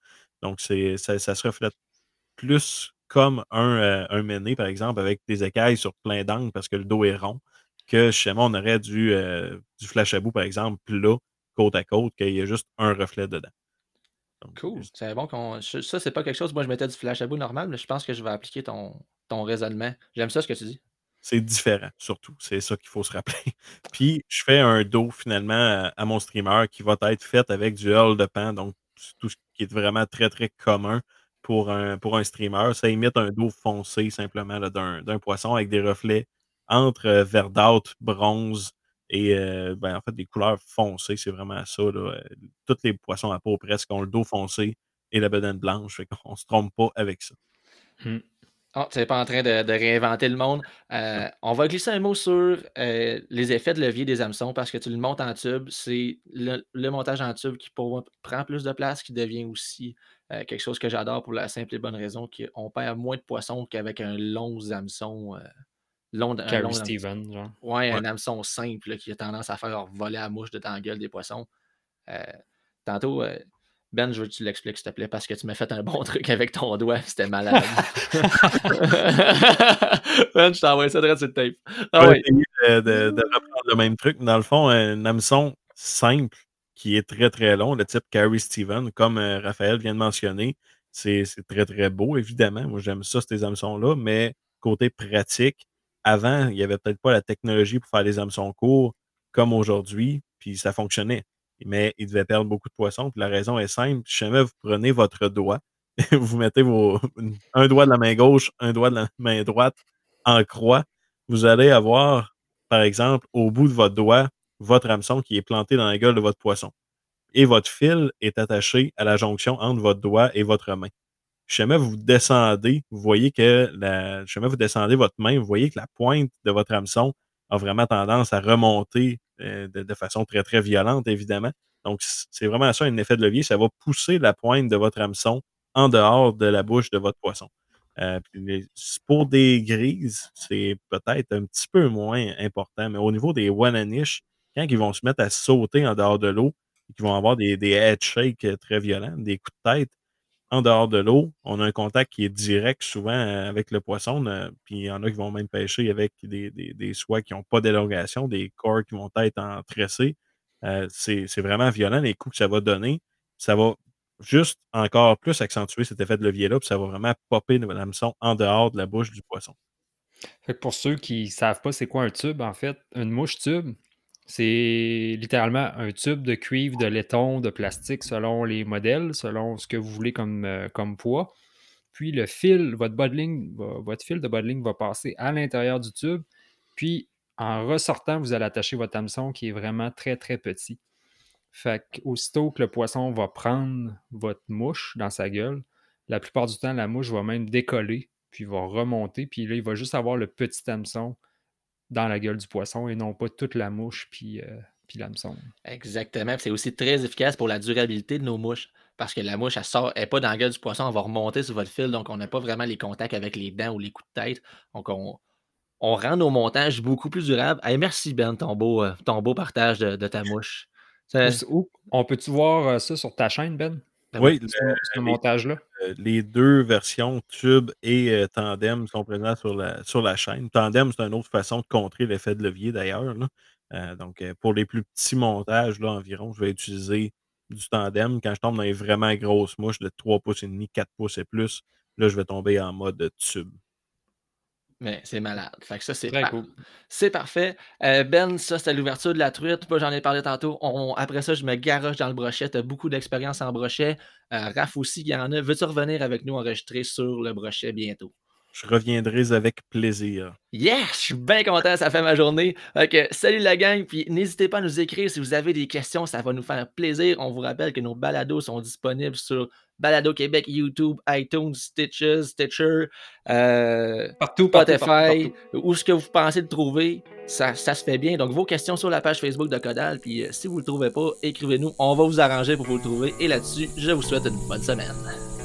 Donc ça se reflète plus comme un, méné, par exemple, avec des écailles sur plein d'angles parce que le dos est rond, que justement on aurait du, du flash à bout, par exemple, plat, côte à côte, qu'il y a juste un reflet dedans. Donc, Cool. j C'est bon qu'on ça, c'est pas quelque chose moi je mettais du flash à bout normal, mais je pense que je vais appliquer ton ton raisonnement. J'aime ça ce que tu dis. C'est différent, surtout. C'est ça qu'il faut se rappeler. (laughs) Puis, je fais un dos finalement à mon streamer qui va être fait avec du hull de pan, donc tout ce qui est vraiment très, très commun pour un pour un streamer. Ça imite un dos foncé simplement d'un d'un poisson avec des reflets entre, heu, verdâtre, bronze et ben, en fait, des couleurs foncées. C'est vraiment ça, là, tous les poissons à peau presque ont le dos foncé et la bedaine blanche, fait qu'on se trompe pas avec ça. Mmh. Ah, tu es pas en train de de réinventer le monde. On va glisser un mot sur, les effets de levier des hameçons parce que tu le montes en tube. C'est le le montage en tube qui, pour prend plus de place, qui devient aussi, quelque chose que j'adore pour la simple et bonne raison qu'on perd moins de poissons qu'avec un long hameçon, long Carrie long hameçon Steven, genre. ouais, Ouais. un hameçon simple là, qui a tendance à faire voler la mouche de la gueule des poissons. Heu, tantôt, heu, Ben, je veux que tu l'expliques, s'il te plaît, parce que tu m'as fait un bon (laughs) truc avec ton doigt, c'était malade. (laughs) Ben, je t'ai envoyé ça direct sur le tape. Ah ouais. essayer de de de reprendre le même truc. Dans le fond, un hameçon simple qui est très, très long, de type Carrie Steven, comme, Raphaël vient de mentionner. C'est c'est très, très beau, évidemment. Moi, j'aime ça, ces hameçons-là, mais côté pratique, avant, il y avait peut-être pas la technologie pour faire des hameçons courts comme aujourd'hui, puis ça fonctionnait. Mais ils devaient perdre beaucoup de poissons, la raison est simple. Si jamais vous prenez votre doigt, (laughs) vous mettez vos un doigt de la main gauche, un doigt de la main droite en croix, vous allez avoir, par exemple, au bout de votre doigt, votre hameçon qui est planté dans la gueule de votre poisson et votre fil est attaché à la jonction entre votre doigt et votre main. Jamais vous descendez, vous voyez que la jamais vous descendez votre main, vous voyez que la pointe de votre hameçon a vraiment tendance à remonter, heu, de façon très, très violente, évidemment. Donc c'est vraiment ça un effet de levier, ça va pousser la pointe de votre hameçon en dehors de la bouche de votre poisson. S pour des grises, c'est peut-être un petit peu moins important, mais au niveau des Wallanish, quand ils vont se mettre à sauter en dehors de l'eau qu'ils vont avoir des des head shakes, heu, très violents, des coups de tête en dehors de l'eau, on a un contact qui est direct souvent, heu, avec le poisson, ne puis il y en a qui vont même pêcher avec des des soies qui ont pas d'élongation, des corps qui vont être en tressé. Euh, c'est vraiment violent les coups que ça va donner. Ça va juste encore plus accentuer cet effet de levier-là, puis ça va vraiment popper l'hameçon en dehors de la bouche du poisson. Pour ceux qui ne savent pas c'est quoi un tube, en fait, une mouche tube, c'est littéralement un tube de cuivre, de laiton, de plastique selon les modèles, selon ce que vous voulez comme, euh, poids. Puis le fil, votre, bodling, votre fil de bodling va passer à l'intérieur du tube. Puis en ressortant, vous allez attacher votre hameçon qui est vraiment très très petit. Fait qu'aussitôt que le poisson va prendre votre mouche dans sa gueule, la plupart du temps, la mouche va même décoller, puis va remonter, puis là, il va juste avoir le petit hameçon dans la gueule du poisson et non pas toute la mouche puis, euh, puis l'hameçon. Exactement. C'est aussi très efficace pour la durabilité de nos mouches. Parce que la mouche, elle sort, elle n'est pas dans la gueule du poisson, elle va remonter sur votre fil, donc on n'a pas vraiment les contacts avec les dents ou les coups de tête. Donc on, rend nos montages beaucoup plus durables. merci Ben, ton beau, euh, ton beau partage de, ta mouche. on peut-tu voir euh, ça sur ta chaîne, Ben? Oui, ce, montage-là? Euh, les deux versions Tube et Tandem sont présentes sur la, sur la chaîne. Tandem, c'est une autre façon de contrer l'effet de levier d'ailleurs. donc, pour les plus petits montages, là, environ, je vais utiliser du tandem. Quand je tombe dans les vraiment grosses mouches de 3 pouces et demi, 4 pouces et plus, là, je vais tomber en mode tube. Mais c'est malade. Fait que ça, c'est cool. C'est parfait. Euh, ben, ça, c'était l'ouverture de la truite. Moi, j'en ai parlé tantôt. Après ça, je me garoche dans le brochet. Tu as beaucoup d'expérience en brochet. Euh, Raph aussi, il y en a. Veux-tu revenir avec nous enregistrer sur le brochet bientôt? Je reviendrai avec plaisir. Yes! Je suis bien content, ça fait ma journée. Ok, salut la gang, puis n'hésitez pas à nous écrire si vous avez des questions, ça va nous faire plaisir. On vous rappelle que nos balados sont disponibles sur Balado Québec, YouTube, iTunes, Stitches, Stitcher, euh, partout, Spotify, où ce que vous pensez de trouver, ça, ça, se fait bien. Donc vos questions sur la page Facebook de Codal, puis euh, si vous ne le trouvez pas, écrivez-nous, on va vous arranger pour vous le trouver. Et là-dessus, je vous souhaite une bonne semaine.